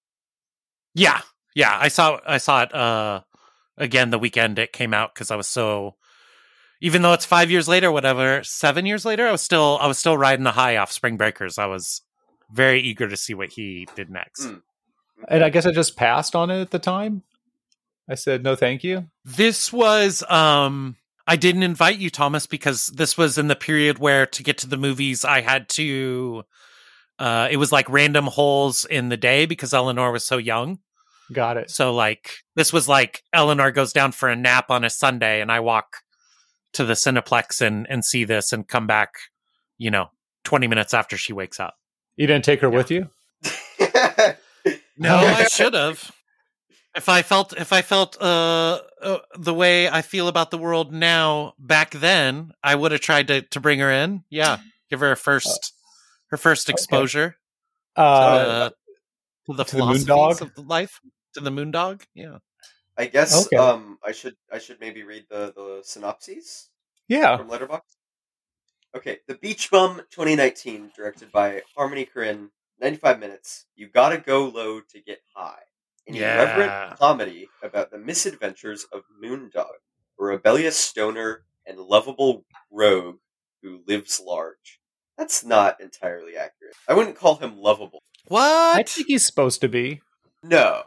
Yeah, yeah, I saw I saw it uh again the weekend it came out because I was so. Even though it's five years later, whatever, seven years later, I was still I was still riding the high off Spring Breakers. I was very eager to see what he did next. Hmm. And I guess I just passed on it at the time. I said no, thank you. This was um I didn't invite you Thomas because this was in the period where to get to the movies I had to uh it was like random holes in the day because Eleanor was so young. Got it. So like this was like Eleanor goes down for a nap on a Sunday and I walk to the Cineplex and and see this and come back, you know, 20 minutes after she wakes up. You didn't take her Yeah. with you? No, I should have. If I felt if I felt uh, uh the way I feel about the world now back then, I would have tried to to bring her in. Yeah, give her a first her first exposure Uh, uh, to the to the philosophies Moondog? of life to the moondog. Yeah. I guess Okay. um I should I should maybe read the the synopses yeah. from Letterboxd. Okay, The Beach Bum 2019, directed by Harmony Korine, 95 minutes. You gotta go low to get high. An Yeah. irreverent comedy about the misadventures of Moondog, a rebellious stoner and lovable rogue who lives large. That's not entirely accurate. I wouldn't call him lovable. What? I What? think he's supposed to be. No.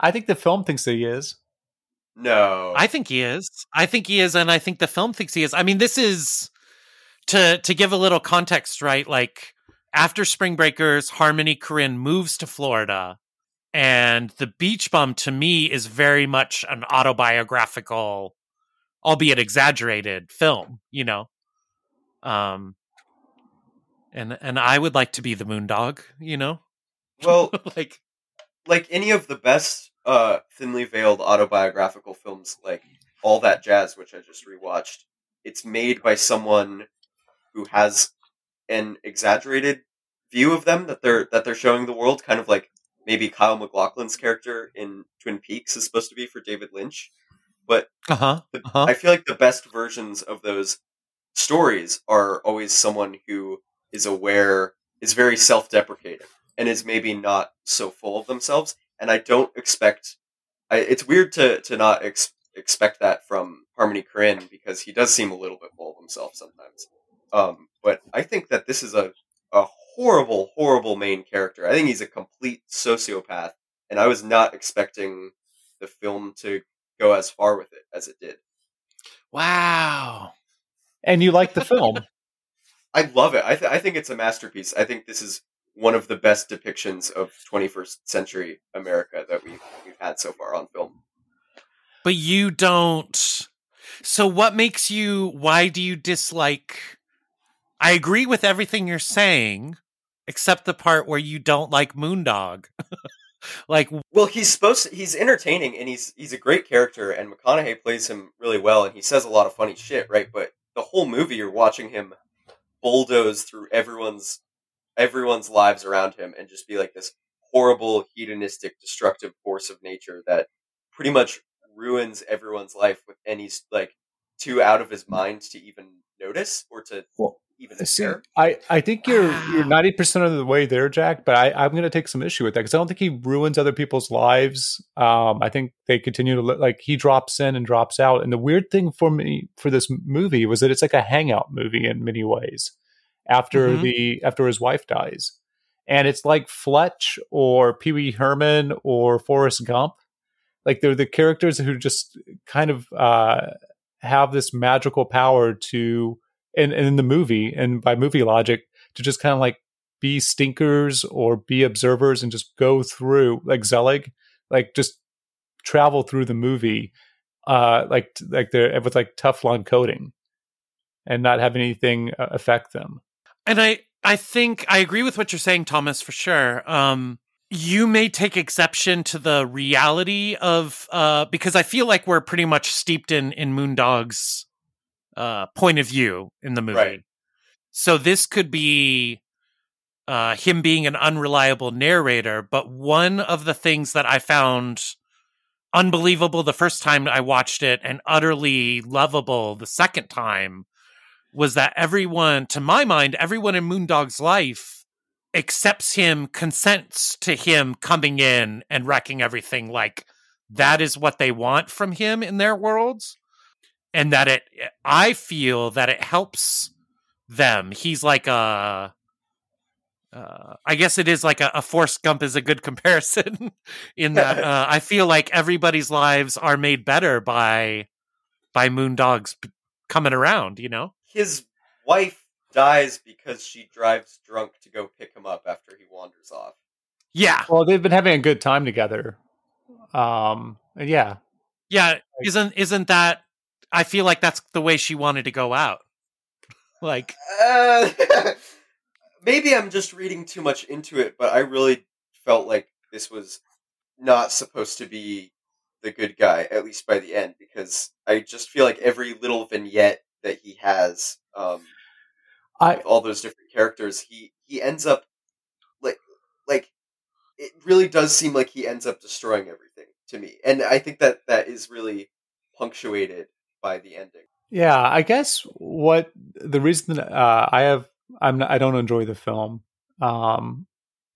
I think the film thinks that he is. No. I think he is. I think he is, and I think the film thinks he is. I mean, this is to to give a little context, right? Like after Spring Breakers, Harmony Korine moves to Florida, and the Beach Bum to me is very much an autobiographical, albeit exaggerated film. You know, um, and and I would like to be the Moondog. You know, well, like like any of the best uh thinly veiled autobiographical films like all that jazz which i just rewatched it's made by someone who has an exaggerated view of them that they're that they're showing the world kind of like maybe kyle maclachlan's character in twin peaks is supposed to be for david lynch but uh huh, uh huh. I feel like the best versions of those stories are always someone who is aware, is very self deprecating, and is maybe not so full of themselves. And I don't expect. I, it's weird to to not ex, expect that from Harmony Korine because he does seem a little bit full of himself sometimes. Um, but I think that this is a a horrible, horrible main character. I think he's a complete sociopath, and I was not expecting the film to go as far with it as it did. Wow. And you like the film. I love it. I, th- I think it's a masterpiece. I think this is one of the best depictions of 21st century America that we've, we've had so far on film. But you don't. So what makes you why do you dislike I agree with everything you're saying except the part where you don't like Moondog. like Well, he's supposed to, he's entertaining and he's he's a great character and McConaughey plays him really well and he says a lot of funny shit, right? But the whole movie you're watching him bulldoze through everyone's everyone's lives around him and just be like this horrible hedonistic destructive force of nature that pretty much ruins everyone's life with and he's like too out of his mind to even notice or to Well, even See, care. I, I think you're you're ninety percent of the way there, Jack. But I, I'm going to take some issue with that because I don't think he ruins other people's lives. Um, I think they continue to look like he drops in and drops out. And the weird thing for me for this movie was that it's like a hangout movie in many ways. After Mhm. the after his wife dies, and it's like Fletch or Pee Wee Herman or Forrest Gump. Like they're the characters who just kind of uh, have this magical power to and, and in the movie and by movie logic to just kind of like be stinkers or be observers and just go through like Zelig, like just travel through the movie, uh, like like they're with like Teflon coating, and not have anything uh, affect them. and i i think i agree with what you're saying thomas for sure um you may take exception to the reality of uh because i feel like we're pretty much steeped in in moondog's uh point of view in the movie Right. so this could be uh him being an unreliable narrator but one of the things that i found unbelievable the first time i watched it and utterly lovable the second time was that everyone, to my mind, everyone in Moondog's life accepts him, consents to him coming in and wrecking everything. Like that is what they want from him in their worlds. And that it, I feel that it helps them. He's like a, uh, I guess it is like a, a Forrest Gump is a good comparison in that uh, I feel like everybody's lives are made better by by Moondog's p- coming around. You know, His wife dies because she drives drunk to go pick him up after he wanders off. yeah, Well, they've been having a good time together. Um, and yeah, yeah. Isn't isn't that? I feel like that's the way she wanted to go out. Like, Uh, maybe I'm just reading too much into it, but I really felt like this was not supposed to be the good guy, at least by the end, because I just feel like every little vignette that he has, um, I with all those different characters, he he ends up like like it really does seem like he ends up destroying everything to me, and I think that that is really punctuated by the ending. Yeah, I guess what the reason uh, I have I'm not, I don't enjoy the film um,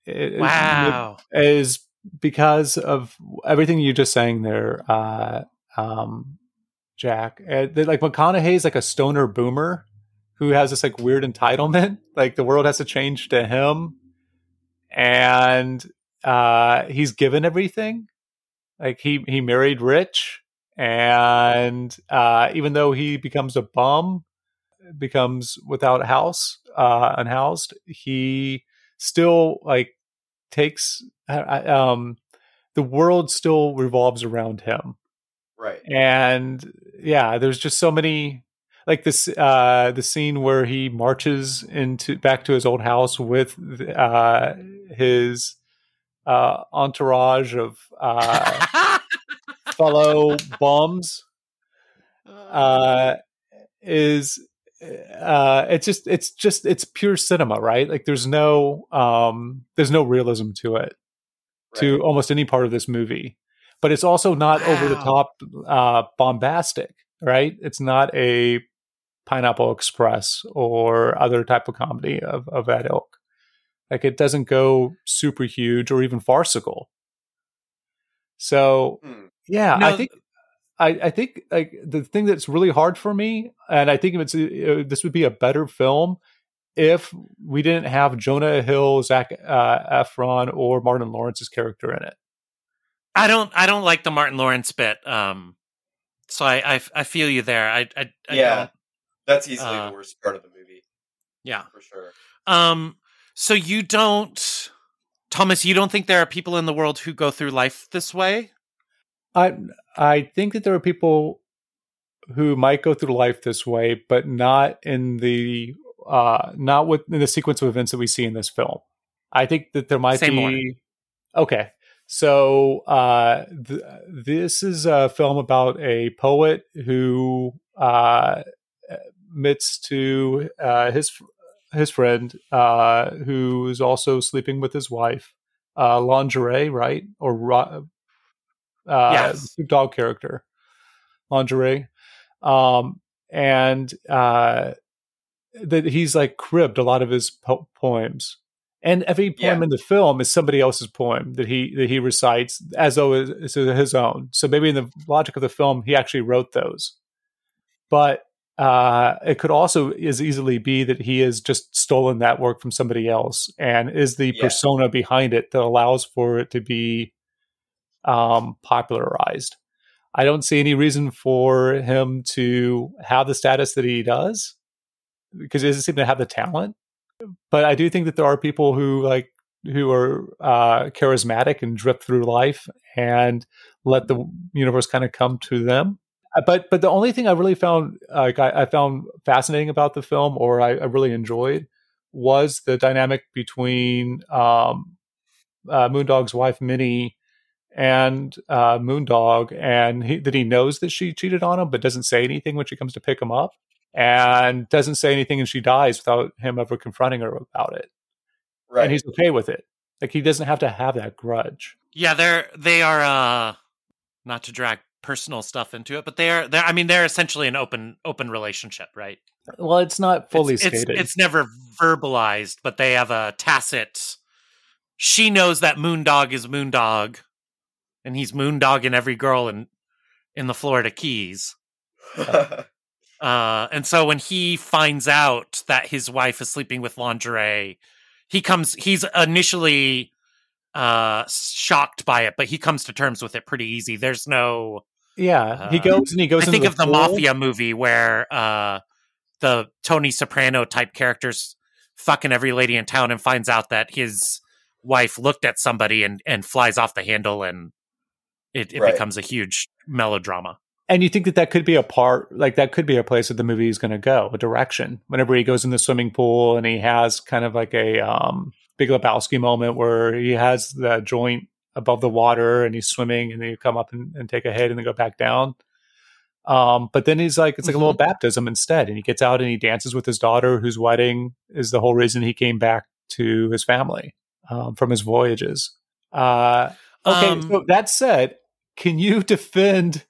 it- wow. is because of everything you just saying there, uh, um, Jack. Uh, that, like McConaughey's like a stoner boomer who has this like weird entitlement, like the world has to change to him, and uh, he's given everything. Like he he married rich, and uh, even though he becomes a bum, becomes without a house, uh, unhoused, he still like takes um the world still revolves around him Right. and yeah there's just so many like this uh the scene where he marches into back to his old house with uh his uh entourage of uh fellow bums uh is uh it's just it's just it's pure cinema right? Like there's no um there's no realism to it to almost any part of this movie. But it's also not over the top uh bombastic right? It's not a pineapple express or other type of comedy of, of that ilk. Like it doesn't go super huge or even farcical. So Hmm. Yeah No, i think I, I think like the thing that's really hard for me, and I think it's uh, this would be a better film if we didn't have Jonah Hill, Zach uh, Efron, or Martin Lawrence's character in it. I don't. I don't like the Martin Lawrence bit. Um, so I I, I feel you there. I I, I Yeah. That's easily Uh, the worst part of the movie, Yeah. for sure. Um. So you don't, Thomas. You don't think there are people in the world who go through life this way? I I think that there are people who might go through life this way, but not in the uh, not with in the sequence of events that we see in this film. I think that there might Say be more. okay. So uh, th- this is a film about a poet who uh, admits to uh, his his friend uh, who is also sleeping with his wife, uh, lingerie, right? Or uh, Yes. dog character, lingerie, um, and uh, that he's like cribbed a lot of his po- poems. And every poem Yeah. in the film is somebody else's poem that he that he recites as though it's his own. So maybe in the logic of the film, he actually wrote those. But uh, it could also as easily be that he has just stolen that work from somebody else and is the Yeah. persona behind it that allows for it to be um, popularized. I don't see any reason for him to have the status that he does because he doesn't seem to have the talent. But I do think that there are people who like who are uh, charismatic and drift through life and let the universe kind of come to them. Uh, But but the only thing I really found like I, found fascinating about the film, or I, I really enjoyed, was the dynamic between um, uh, Moondog's wife Minnie and uh, Moondog, and he, that he knows that she cheated on him, but doesn't say anything when she comes to pick him up, and doesn't say anything, and she dies without him ever confronting her about it, Right. and he's okay with it. Like he doesn't have to have that grudge. Yeah, they're they are uh not to drag personal stuff into it, but they're they're I mean they're essentially an open open relationship, right? Well, it's not fully it's, it's, stated. it's never verbalized, but they have a tacit she knows that Moondog is Moondog and he's Moondogging every girl in in the Florida Keys. Uh, and so when he finds out that his wife is sleeping with lingerie, he comes. He's initially uh, shocked by it, but he comes to terms with it pretty easy. There's no. yeah, he uh, goes and he goes. I think into of the pool. mafia movie where uh, the Tony Soprano type characters fucking every lady in town and finds out that his wife looked at somebody and and flies off the handle and it, it Right. becomes a huge melodrama. And you think that that could be a part, like that could be a place that the movie is going to go, a direction. Whenever he goes in the swimming pool and he has kind of like a um, Big Lebowski moment where he has the joint above the water and he's swimming and then you come up and, and take a hit and then go back down. Um, but then he's like, it's like a little baptism instead. And he gets out and he dances with his daughter, whose wedding is the whole reason he came back to his family um, from his voyages. Uh, okay, Um, so that said, can you defend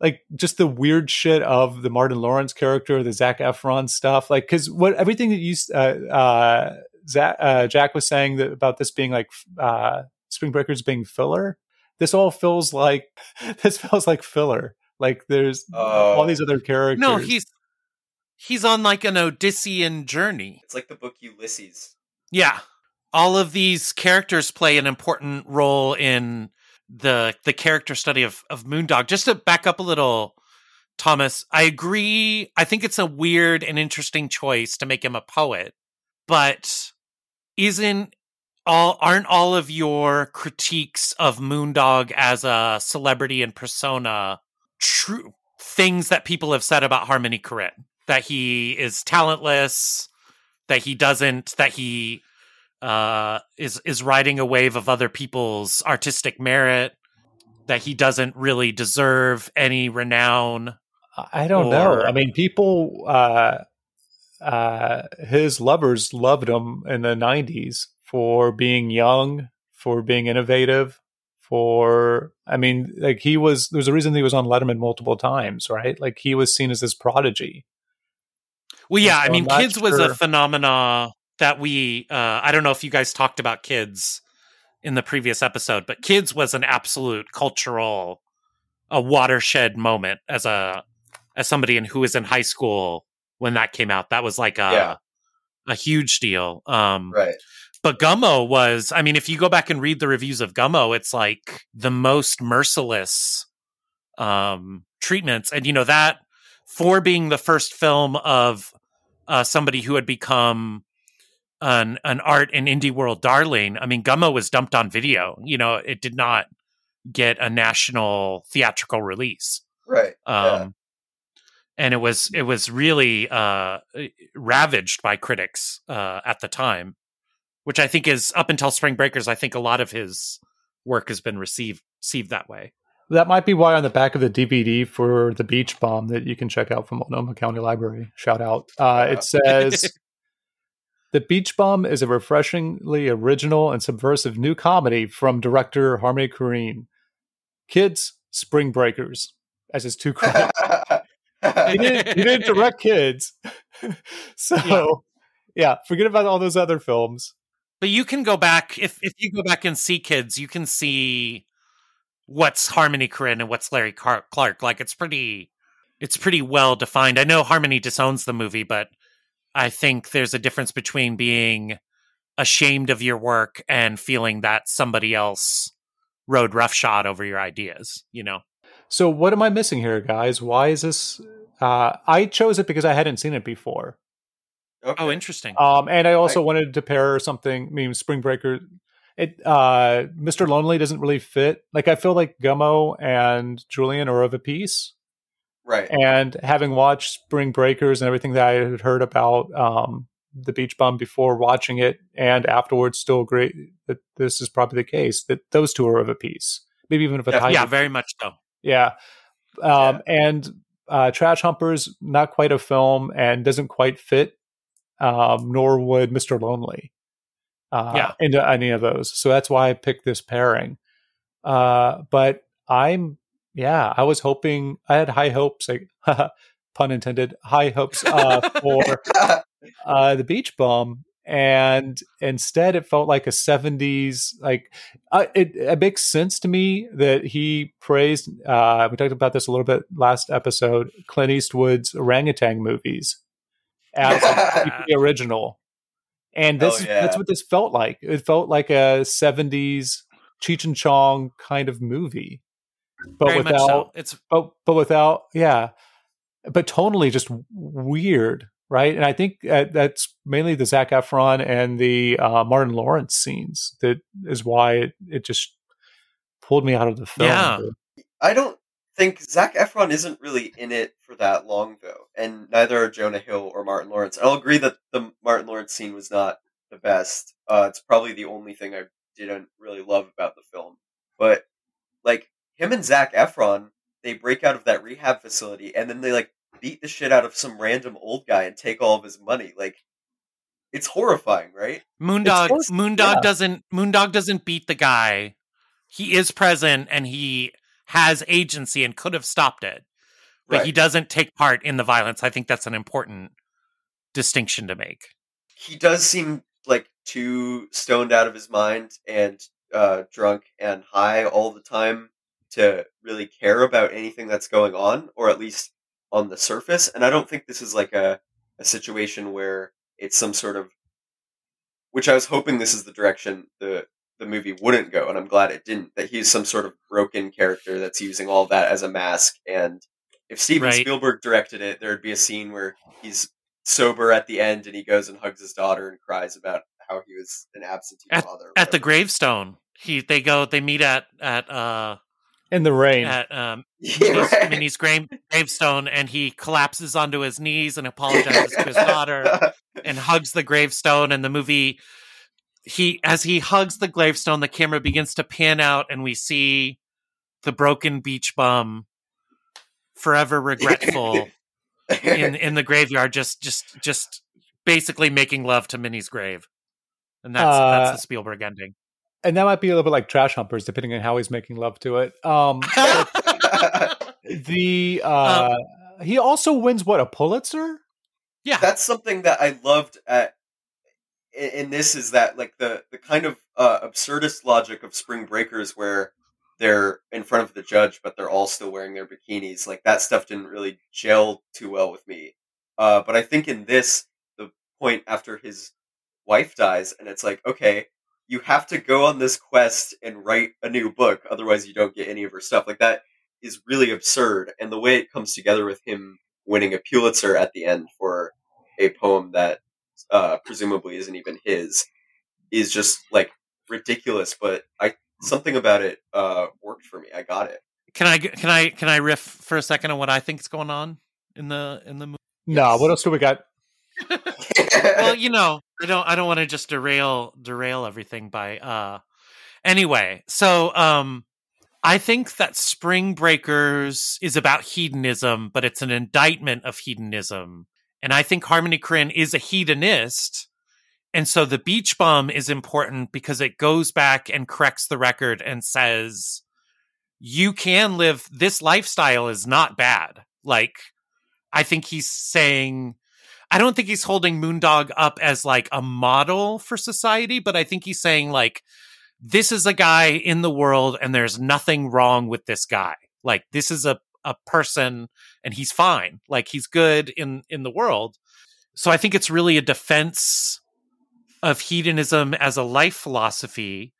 like just the weird shit of the Martin Lawrence character, the Zac Efron stuff? Like, because what everything that you uh, uh, Zach, uh, Jack was saying that about this being like uh, Spring Breakers being filler, this all feels like this feels like filler. Like there's all Oh. these other characters. No, he's he's on like an Odyssean journey. it's like the book Ulysses. Yeah. All of these characters play an important role in the the character study of of Moondog. Just to back up a little, Thomas, I agree. I think it's a weird and interesting choice to make him a poet, but isn't all aren't all of your critiques of Moondog as a celebrity and persona true things that people have said about Harmony Korine? That he is talentless, that he doesn't, that he uh, is is riding a wave of other people's artistic merit, that he doesn't really deserve any renown. I don't know. I mean, people, uh, uh, his lovers loved him in the 90s for being young, for being innovative, for, I mean, like he was, there's a reason he was on Letterman multiple times, right? Like he was seen as this prodigy. Well, yeah, So I mean, kids was a phenomena that we. Uh, I don't know if you guys talked about kids in the previous episode, but kids was an absolute cultural, a watershed moment as a as somebody in who was in high school when that came out. That was like a Yeah. a huge deal. Um, Right. but Gummo was, I mean, if you go back and read the reviews of Gummo, it's like the most merciless um, treatments. And, you know, that for being the first film of uh, somebody who had become an, an art and indie world darling, I mean, Gummo was dumped on video. You know, it did not get a national theatrical release Right. um, Yeah. and it was it was really uh, ravaged by critics uh, at the time, which I think is up until Spring Breakers. I think a lot of his work has been received received that way. That might be why on the back of the DVD for the Beach Bum that you can check out from Multnomah County Library, shout out, uh, it says The Beach Bum is a refreshingly original and subversive new comedy from director Harmony Korine. Kids, Spring Breakers, as his two credits. he, didn't, he didn't direct kids. so, yeah. yeah, forget about all those other films. But you can go back, if, if you go back and see kids, you can see what's Harmony Korine and what's Larry Clark. Like, it's pretty. It's pretty well defined. I know Harmony disowns the movie, but I think there's a difference between being ashamed of your work and feeling that somebody else rode roughshod over your ideas, you know? So, what am I missing here, guys? Why is this? Uh, I chose it because I hadn't seen it before. Okay. Oh, interesting. Um, and I also I, wanted to pair something. I mean, Spring Breaker. It, uh, Mr. Lonely doesn't really fit. Like, I feel like Gummo and Julien are of a piece. Right. And having watched Spring Breakers and everything that I had heard about um, the Beach Bum before watching it and afterwards, still agree that this is probably the case that those two are of a piece. Maybe even if it yeah, yeah very much so. Yeah. Um, yeah. And uh, Trash Humpers, not quite a film and doesn't quite fit, um, nor would Mr. Lonely uh, yeah. into any of those. So that's why I picked this pairing. Uh, but I'm yeah, I was hoping I had high hopes, like pun intended, high hopes uh, for uh, the Beach Bum, and instead it felt like a 70s like uh, it, it, makes sense to me that he praised uh, we talked about this a little bit last episode clint eastwood's orangutan movies as the original. And this oh, yeah. that's what this felt like. It felt like a 70s cheech and chong kind of movie but Very without so. it's but but without yeah, but tonally just weird, right? And I think uh, that's mainly the Zac Efron and the uh, Martin Lawrence scenes that is why it, it just pulled me out of the film. Yeah, I don't think Zac Efron isn't really in it for that long though, and neither are Jonah Hill or Martin Lawrence. I'll agree that the Martin Lawrence scene was not the best. Uh, it's probably the only thing I didn't really love about the film, but like him and Zac Efron, they break out of that rehab facility and then they like beat the shit out of some random old guy and take all of his money. Like it's horrifying, right? Moondog Moondog yeah. doesn't Moondog doesn't beat the guy. He is present and he has agency and could have stopped it. But right. he doesn't take part in the violence. I think that's an important distinction to make. He does seem like too stoned out of his mind and uh, drunk and high all the time to really care about anything that's going on, or at least on the surface. And I don't think this is like a, a situation where it's some sort of which I was hoping this is the direction the the movie wouldn't go, and I'm glad it didn't. That he's some sort of broken character that's using all that as a mask. And if Steven right. Spielberg directed it, there'd be a scene where he's sober at the end and he goes and hugs his daughter and cries about how he was an absentee at, father. At the gravestone, he they go they meet at at uh in the rain. at um, Minnie's, Minnie's grave, gravestone, and he collapses onto his knees and apologizes to his daughter and hugs the gravestone. And the movie, he as he hugs the gravestone, the camera begins to pan out, and we see the broken beach bum, forever regretful, in in the graveyard, just just just basically making love to Minnie's grave, and that's uh, that's the Spielberg ending and that might be a little bit like trash humpers depending on how he's making love to it. Um the uh um, he also wins what a pulitzer? Yeah. That's something that i loved at in this is that like the the kind of uh, absurdist logic of spring breakers where they're in front of the judge but they're all still wearing their bikinis. Like that stuff didn't really gel too well with me. Uh, but i think in this the point after his wife dies and it's like okay you have to go on this quest and write a new book, otherwise you don't get any of her stuff. Like that is really absurd, and the way it comes together with him winning a Pulitzer at the end for a poem that uh, presumably isn't even his is just like ridiculous. But I something about it uh, worked for me. I got it. Can I can I can I riff for a second on what I think is going on in the in the movie? No, what else do we got? Well, you know, I don't I don't want to just derail derail everything by uh Anyway, so um, I think that Spring Breakers is about hedonism, but it's an indictment of hedonism. And I think Harmony Korine is a hedonist. And so the beach bum is important because it goes back and corrects the record and says, you can live this lifestyle is not bad. Like, I think he's saying, I don't think he's holding Moondog up as like a model for society, but I think he's saying, like, this is a guy in the world and there's nothing wrong with this guy. Like, this is a, a person and he's fine. Like, he's good in, in the world. So I think it's really a defense of hedonism as a life philosophy.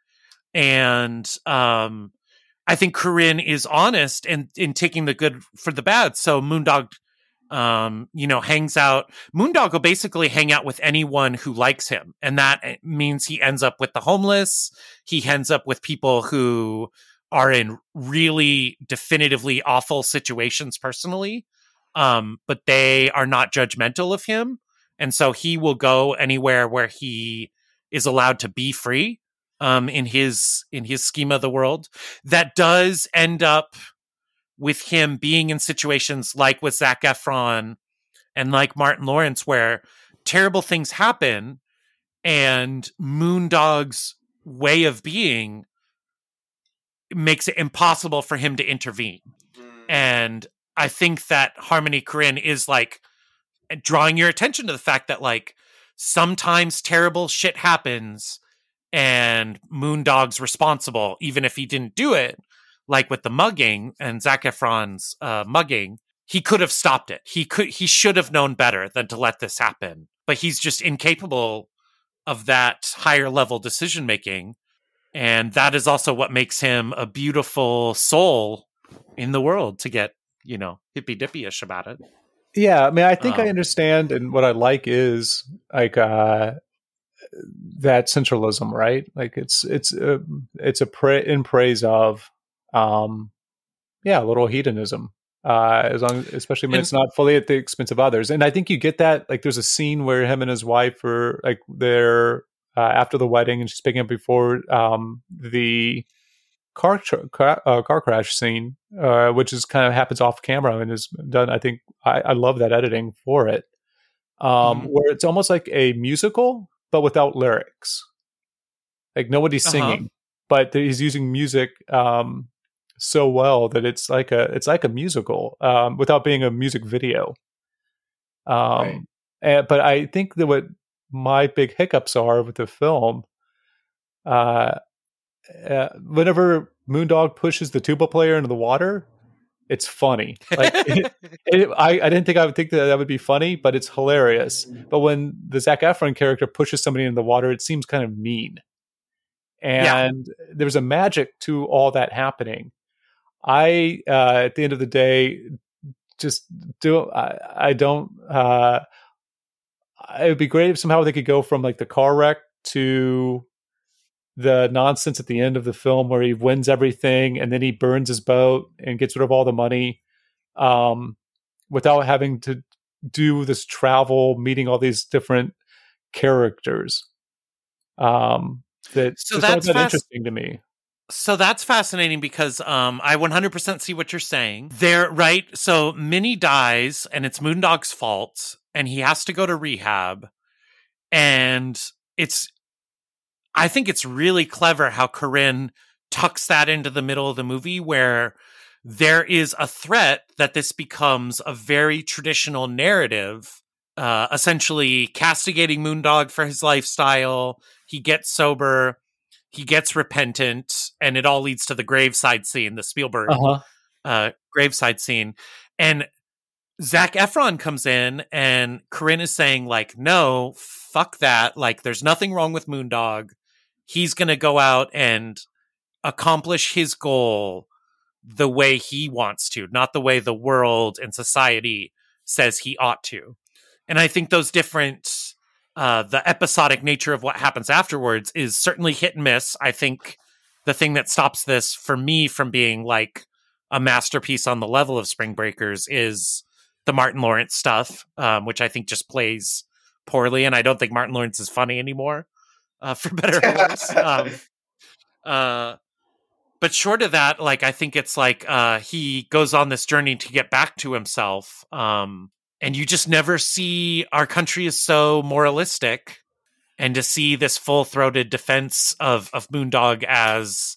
And, um, I think Korine is honest and in, in taking the good for the bad. So Moondog um, you know, hangs out. Moondog will basically hang out with anyone who likes him. And that eh, means he ends up with the homeless. He ends up with people who are in really definitively awful situations personally. Um, but they are not judgmental of him. And so he will go anywhere where he is allowed to be free um, in his in his scheme of the world. That does end up with him being in situations like with Zac Efron and like Martin Lawrence, where terrible things happen and Moondog's way of being makes it impossible for him to intervene. Mm. And I think that Harmony Korine is like drawing your attention to the fact that like sometimes terrible shit happens and Moondog's responsible, even if he didn't do it like with the mugging and Zac Efron's uh, mugging, he could have stopped it. He could he should have known better than to let this happen. But he's just incapable of that higher level decision making. And that is also what makes him a beautiful soul in the world to get, you know, hippy dippy ish about it. Yeah, I mean, I think um, I understand, and what I like is like uh, that centralism, right? Like it's it's uh, it's a pra- in praise of um, yeah, a little hedonism. Uh, as long, especially when and, it's not fully at the expense of others. And I think you get that. Like, there's a scene where him and his wife are like they're uh, after the wedding, and she's picking up before um, the car car, uh, car crash scene, uh, which is kind of happens off camera and is done. I think I, I love that editing for it, um, mm-hmm. where it's almost like a musical but without lyrics. Like nobody's uh-huh. singing, uh-huh. but he's using music um, so well that it's like a it's like a musical um, without being a music video. Um, right. and, but I think that what my big hiccups are with the film, uh, uh, whenever Moondog pushes the tuba player into the water, it's funny. Like it, it, I, I didn't think I would think that that would be funny, but it's hilarious. But when the Zac Efron character pushes somebody into the water, it seems kind of mean. And yeah. there's a magic to all that happening. I, uh, at the end of the day, just do. I, I don't. Uh, it would be great if somehow they could go from like the car wreck to the nonsense at the end of the film where he wins everything and then he burns his boat and gets rid of all the money um, without having to do this travel, meeting all these different characters. Um, that so that's that interesting to me. So that's fascinating because um, I 100% see what you're saying. There, right? So Minnie dies, and it's Moondog's fault, and he has to go to rehab. And it's, I think it's really clever how Korine tucks that into the middle of the movie where there is a threat that this becomes a very traditional narrative, uh, essentially castigating Moondog for his lifestyle. He gets sober he gets repentant, and it all leads to the graveside scene, the Spielberg uh-huh. uh, graveside scene. And Zac Efron comes in, and Korine is saying, like, no, fuck that. Like, there's nothing wrong with Moondog. He's going to go out and accomplish his goal the way he wants to, not the way the world and society says he ought to. And I think those different uh, the episodic nature of what happens afterwards is certainly hit and miss. I think the thing that stops this for me from being like a masterpiece on the level of Spring Breakers is the Martin Lawrence stuff, um, which I think just plays poorly, and I don't think Martin Lawrence is funny anymore, uh, for better or worse. Um, Uh, but short of that, like I think it's like uh, he goes on this journey to get back to himself. Um, and you just never see our country is so moralistic, and to see this full throated defense of of Moondog as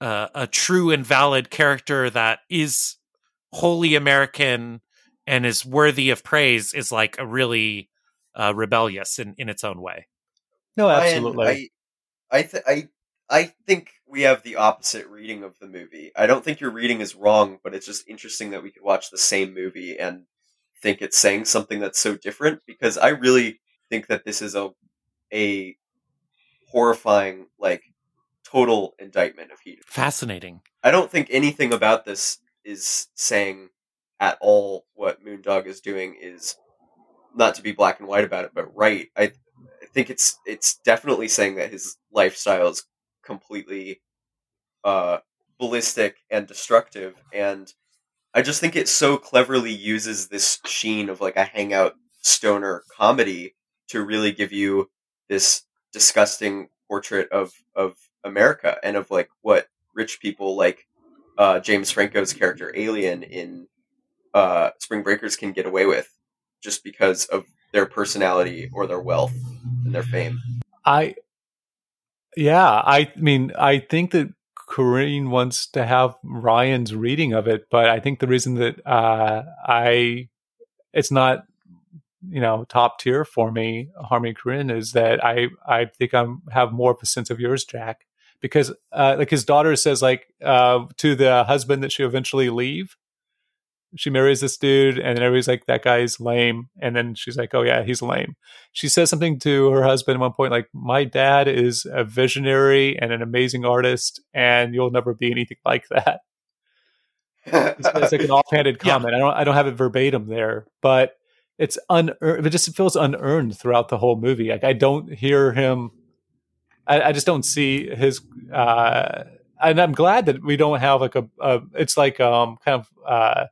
uh, a true and valid character that is wholly American and is worthy of praise is like a really uh, rebellious in, in its own way. No, absolutely. I I, th- I I think we have the opposite reading of the movie. I don't think your reading is wrong, but it's just interesting that we could watch the same movie and think it's saying something that's so different because I really think that this is a a horrifying like total indictment of heat. Fascinating. I don't think anything about this is saying at all what Moondog is doing is not to be black and white about it, but right. I, I think it's it's definitely saying that his lifestyle is completely uh, ballistic and destructive, and I just think it so cleverly uses this sheen of like a hangout stoner comedy to really give you this disgusting portrait of of America and of like what rich people like uh, James Franco's character Alien in uh, Spring Breakers can get away with just because of their personality or their wealth and their fame. I, yeah, I mean, I think that Korine wants to have Ryan's reading of it, but I think the reason that uh, I, it's not, you know, top tier for me, Harmony Korine, is that I, I think I'm have more of a sense of yours, Jack, because uh, like his daughter says, like uh, to the husband that she eventually leave, she marries this dude and everybody's like that guy's lame. And then she's like oh yeah he's lame. She says something to her husband at one point like my dad is a visionary and an amazing artist and you'll never be anything like that. It's, it's like an offhanded comment. Yeah. i don't i don't have it verbatim there but it's unearned it just feels unearned throughout the whole movie. Like i don't hear him i, I just don't see his uh and i'm glad that we don't have like a, a it's like um kind of uh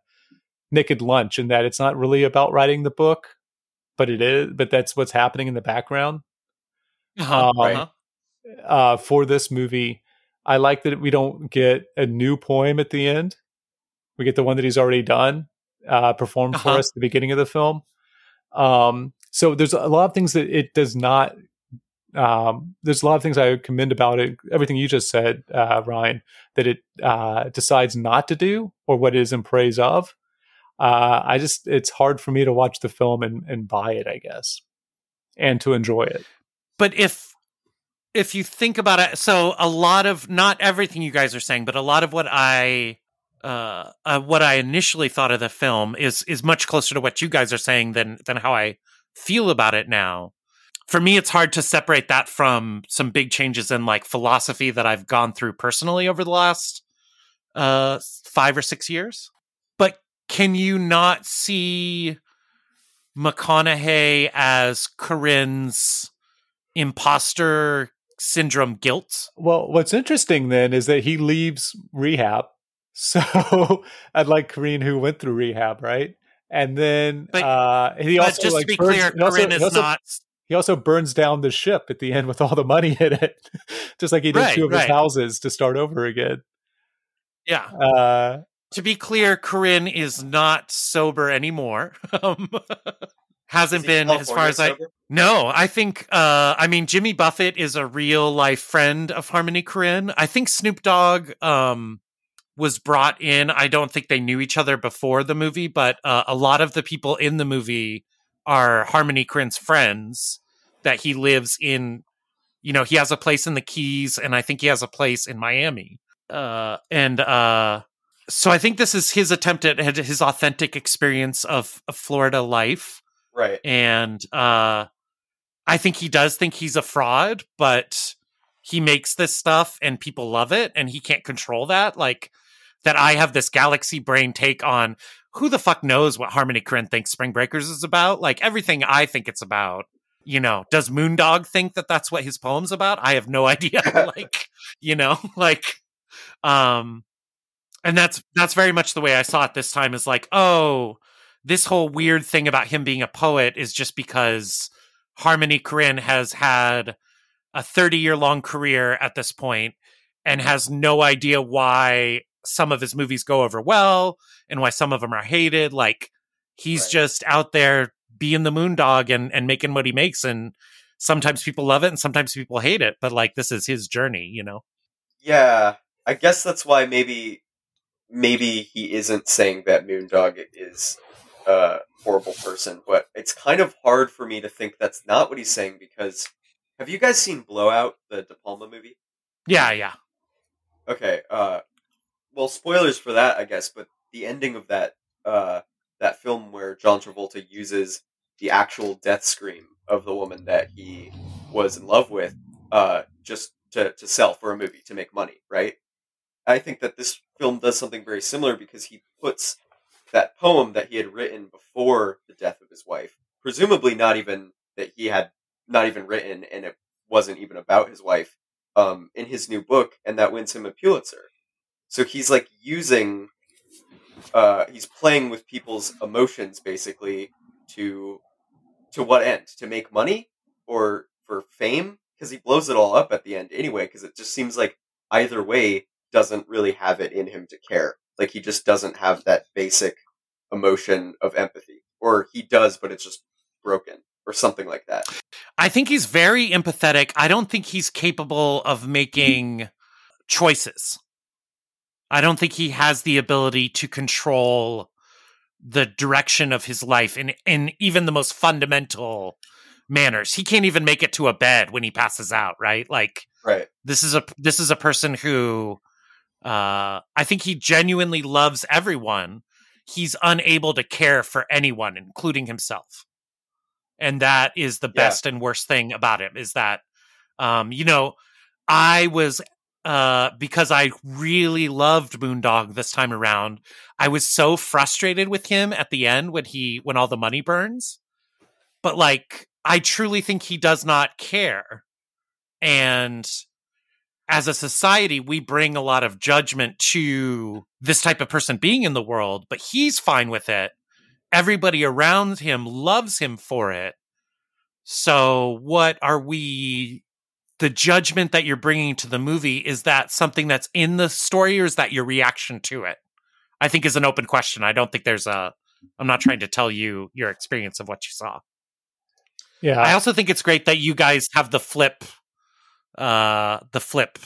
Naked Lunch in that it's not really about writing the book, but it is. But that's what's happening in the background. Uh-huh, um, right. uh, for this movie, I like that we don't get a new poem at the end. We get the one that he's already done, uh, performed uh-huh. for us at the beginning of the film. Um, so there's a lot of things that it does not. Um, there's a lot of things I commend about it. Everything you just said, uh, Ryan, that it uh, decides not to do, or what it is in praise of uh, I just it's hard for me to watch the film and, and buy it, I guess, and to enjoy it. But if if you think about it, so a lot of not everything you guys are saying, but a lot of what I uh, uh, what I initially thought of the film is is much closer to what you guys are saying than than how I feel about it now. For me, it's hard to separate that from some big changes in like philosophy that I've gone through personally over the last uh, five or six years can you not see McConaughey as Korine's imposter syndrome guilt? Well, what's interesting then is that he leaves rehab. So I'd like Korine who went through rehab, right? And then but, uh, he also just like, to be burns, clear, Korine is also, not. He also burns down the ship at the end with all the money in it, just like he did right, two of right. his houses to start over again. Yeah. Uh, to be clear, Korine is not sober anymore. um, hasn't been California as far as sober? I no. I think uh, I mean Jimmy Buffett is a real life friend of Harmony Korine. I think Snoop Dogg um, was brought in. I don't think they knew each other before the movie, but uh, a lot of the people in the movie are Harmony Korine's friends that he lives in. You know, he has a place in the Keys, and I think he has a place in Miami. Uh, and uh, so I think this is his attempt at his authentic experience of, of Florida life. Right. And uh, I think he does think he's a fraud, but he makes this stuff and people love it and he can't control that. Like that I have this galaxy brain take on who the fuck knows what Harmony Korine thinks Spring Breakers is about? Like everything I think it's about. You know, does Moondog think that that's what his poem's about? I have no idea. like, you know, like, um, and that's that's very much the way I saw it this time is like, oh, this whole weird thing about him being a poet is just because Harmony Korine has had a 30 year long career at this point and has no idea why some of his movies go over well and why some of them are hated. Like he's Right. just out there being the moondog and and making what he makes and sometimes people love it and sometimes people hate it but like this is his journey you know Yeah, I guess that's why maybe maybe he isn't saying that Moondog is a horrible person, but it's kind of hard for me to think that's not what he's saying because have you guys seen Blowout, the De Palma movie? yeah yeah Okay, uh well spoilers for that I guess, but the ending of that uh that film where John Travolta uses the actual death scream of the woman that he was in love with uh just to to sell for a movie to make money, right? I think that this film does something very similar because he puts that poem that he had written before the death of his wife, presumably not even that he had not even written and it wasn't even about his wife, um, in his new book, and that wins him a Pulitzer. So he's like using, uh, he's playing with people's emotions basically to, to what end? To make money or for fame? Because he blows it all up at the end anyway. Because it just seems like either way doesn't really have it in him to care. Like he just doesn't have that basic emotion of empathy, or he does, but it's just broken or something like that. i think he's very empathetic i don't think he's capable of making choices i don't think he has the ability to control the direction of his life in in even the most fundamental manners he can't even make it to a bed when he passes out right like Right. this is a this is a person who uh i think he genuinely loves everyone. He's unable to care for anyone including himself. And that is the Yeah. best and worst thing about him is that um you know i was uh because i really loved moondog this time around i was so frustrated with him at the end when he when all the money burns. But like i truly think he does not care. And as a society, we bring a lot of judgment to this type of person being in the world, but he's fine with it. Everybody around him loves him for it. So, what are we? The judgment that you're bringing to the movie is that something that's in the story, or is that your reaction to it? I think is an open question. I don't think there's a. I'm not trying to tell you your experience of what you saw. Yeah, I also think it's great that you guys have the flip, uh, the flip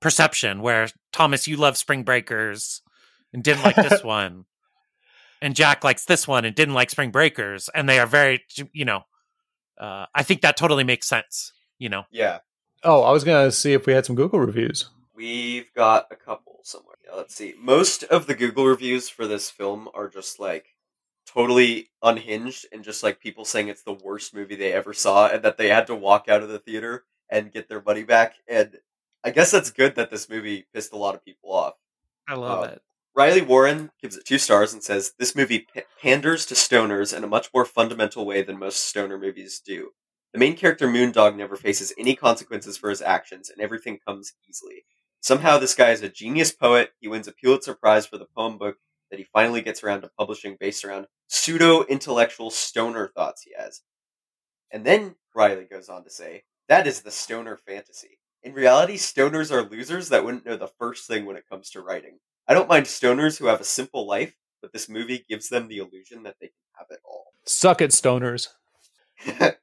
perception where Thomas, you love Spring Breakers and didn't like this one, and Jack likes this one and didn't like Spring Breakers, and they are very, you know, uh, I think that totally makes sense. You know, Yeah. Oh, I was gonna see if we had some Google reviews. We've got a couple somewhere. Yeah, let's see. Most of the Google reviews for this film are just like totally unhinged and just like people saying it's the worst movie they ever saw and that they had to walk out of the theater and get their money back. And I guess that's good that this movie pissed a lot of people off. I love Oh. it. Riley Warren gives it two stars and says this movie p- panders to stoners in a much more fundamental way than most stoner movies do. The main character Moondog never faces any consequences for his actions, and everything comes easily. Somehow, this guy is a genius poet. He wins a Pulitzer Prize for the poem book that he finally gets around to publishing based around pseudo intellectual stoner thoughts he has. And then Riley goes on to say, that is the stoner fantasy. In reality, stoners are losers that wouldn't know the first thing when it comes to writing. I don't mind stoners who have a simple life, but this movie gives them the illusion that they can have it all. Suck it, stoners.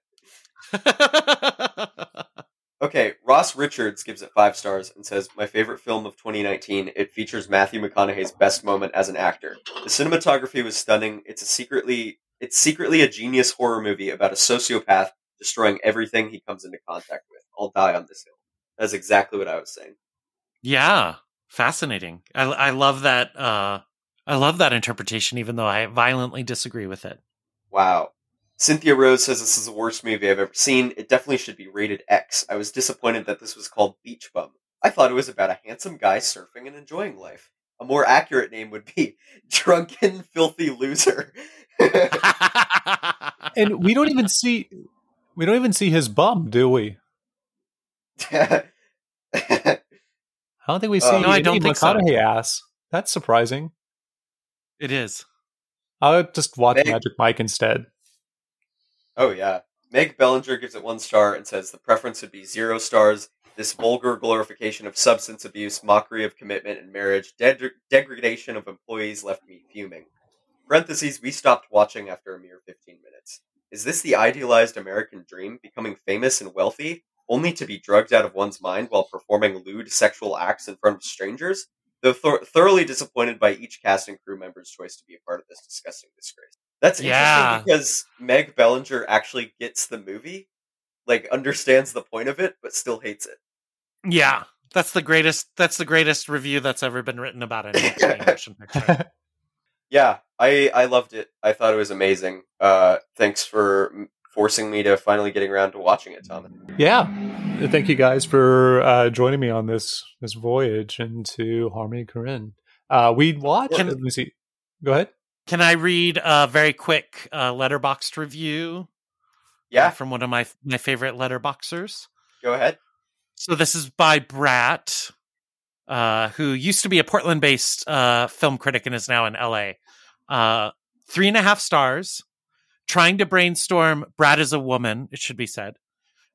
okay, Ross Richards gives it five stars and says, My favorite film of 2019. It features Matthew McConaughey's best moment as an actor. The cinematography was stunning. It's a secretly it's secretly a genius horror movie about a sociopath destroying everything he comes into contact with. I'll die on this hill. That's exactly what I was saying. yeah, fascinating. I, I love that. Uh, I love that interpretation, even though I violently disagree with it. Wow. Cynthia Rose says this is the worst movie I've ever seen. It definitely should be rated X. I was disappointed that this was called Beach Bum. I thought it was about a handsome guy surfing and enjoying life. A more accurate name would be Drunken Filthy Loser. And we don't even see we don't even see his bum, do we? I don't think we see Uh, No, I don't think so. McConaughey ass. That's surprising. it is. I'll just watch Meg- Magic Mike instead. oh, yeah. Meg Bellinger gives it one star and says the preference would be zero stars. This vulgar glorification of substance abuse, mockery of commitment and marriage, de- degradation of employees left me fuming. Parentheses, we stopped watching after a mere 15 minutes. Is this the idealized American dream, becoming famous and wealthy, only to be drugged out of one's mind while performing lewd sexual acts in front of strangers? Though th- thoroughly disappointed by each cast and crew member's choice to be a part of this disgusting disgrace. That's Yeah. interesting because Meg Bellinger actually gets the movie, like understands the point of it, but still hates it. Yeah, that's the greatest. That's the greatest review that's ever been written about an motion picture. Yeah, I I loved it. I thought it was amazing. Uh, thanks for forcing me to finally getting around to watching it, Tom. yeah. Thank you guys for uh, joining me on this this voyage into Harmony Korine. Uh, we watch. Can- let me see. Go ahead. Can I read a very quick uh, Letterboxd review? uh, Yeah, from one of my my favorite letterboxers. go ahead. So this is by Brat, uh, who used to be a Portland-based uh, film critic and is now in LA. Uh, three and a half stars. Trying to brainstorm. Brad is a woman. It should be said.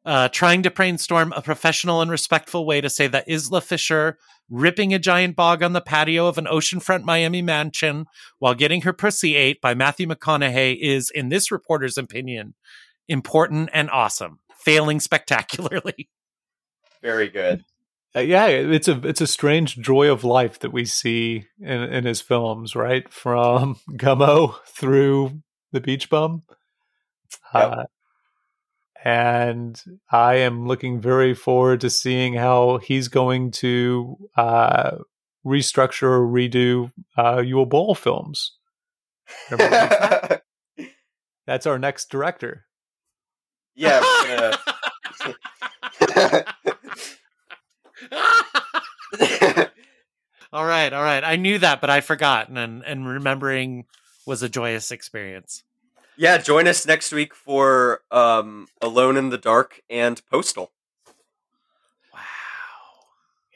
Uh, trying to brainstorm a professional and respectful way to say that Isla Fisher ripping a giant bog on the patio of an oceanfront Miami mansion while getting her pussy ate by Matthew McConaughey is, in this reporter's opinion, important and awesome, failing spectacularly. Very good. Uh, yeah, it's a it's a strange joy of life that we see in in his films, right? From Gummo through The Beach Bum. Yep. Uh, and I am looking very forward to seeing how he's going to uh, restructure or redo uh, Uwe Boll films. That's our next director. yeah, we're gonna. All right, all right. I knew that, but I forgot, and and remembering was a joyous experience. yeah, join us next week for um, Alone in the Dark and Postal. Wow.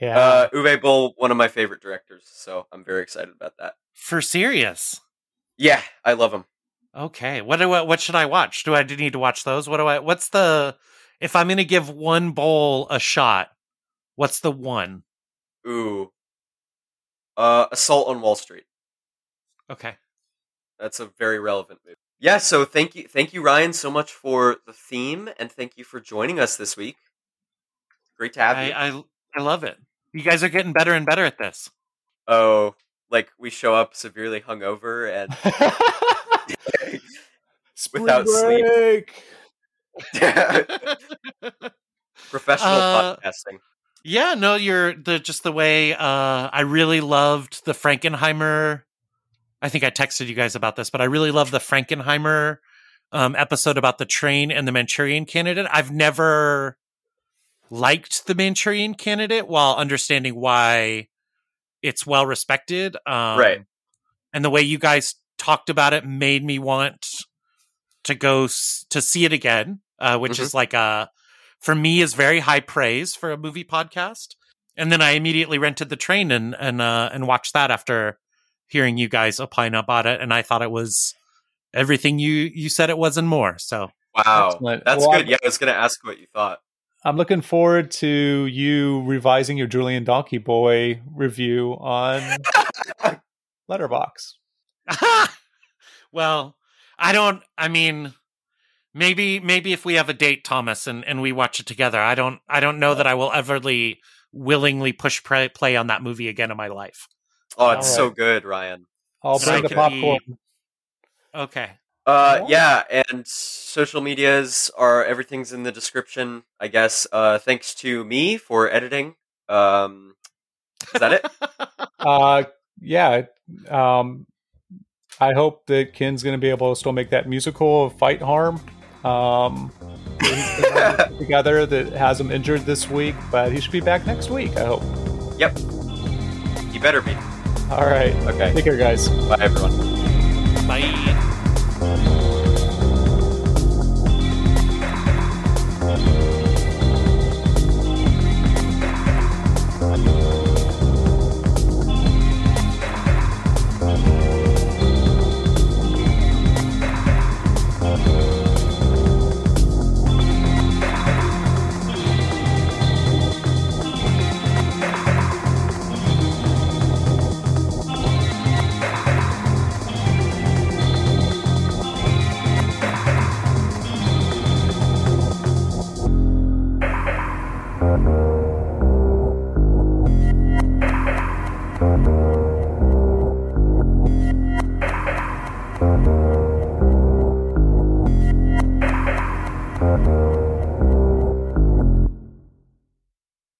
Yeah, Uh, Uwe Boll, one of my favorite directors, so I'm very excited about that. For serious. Yeah, I love him. Okay. What do I, what should I watch? Do I need to watch those? What do I what's the if I'm going to give Uwe Boll a shot, what's the one? Ooh, uh, Assault on Wall Street. Okay. That's a very relevant movie. Yeah, so thank you, thank you, Ryan, so much for the theme, and thank you for joining us this week. Great to have I, you. I I love it. You guys are getting better and better at this. oh, like we show up severely hungover and without sleep. professional Uh, podcasting. Yeah, no, you're the just the way uh I really loved the Frankenheimer I think I texted you guys about this, but I really love the Frankenheimer um episode about the train and the Manchurian candidate. I've never liked the Manchurian candidate while understanding why it's well respected. Um Right. And the way you guys talked about it made me want to go s- to see it again, uh, which Mhm. is like a for me is very high praise for a movie podcast. And then I immediately rented the train and and uh, and watched that after hearing you guys opine about it, and I thought it was everything you you said it was and more. So Wow, Excellent. that's Well, good. I'm- Yeah, I was going to ask what you thought. I'm looking forward to you revising your Julien Donkey Boy review on Letterboxd. well, I don't. I mean, maybe maybe if we have a date, Thomas, and and we watch it together, I don't. I don't know that I will everly willingly push play, play on that movie again in my life. Oh, it's All so good, Ryan. I'll So bring the good. popcorn. Okay. Uh, Alright. yeah, and social medias are everything's in the description, I guess. Uh, thanks to me for editing. Um, is that it? Uh, yeah. Um, I hope that Ken's going to be able to still make that musical of Fight Harm. Um, he's gonna put together that has him injured this week, but he should be back next week. I hope. yep. You better be. All right. Okay. Take care, guys. Bye, everyone. Bye.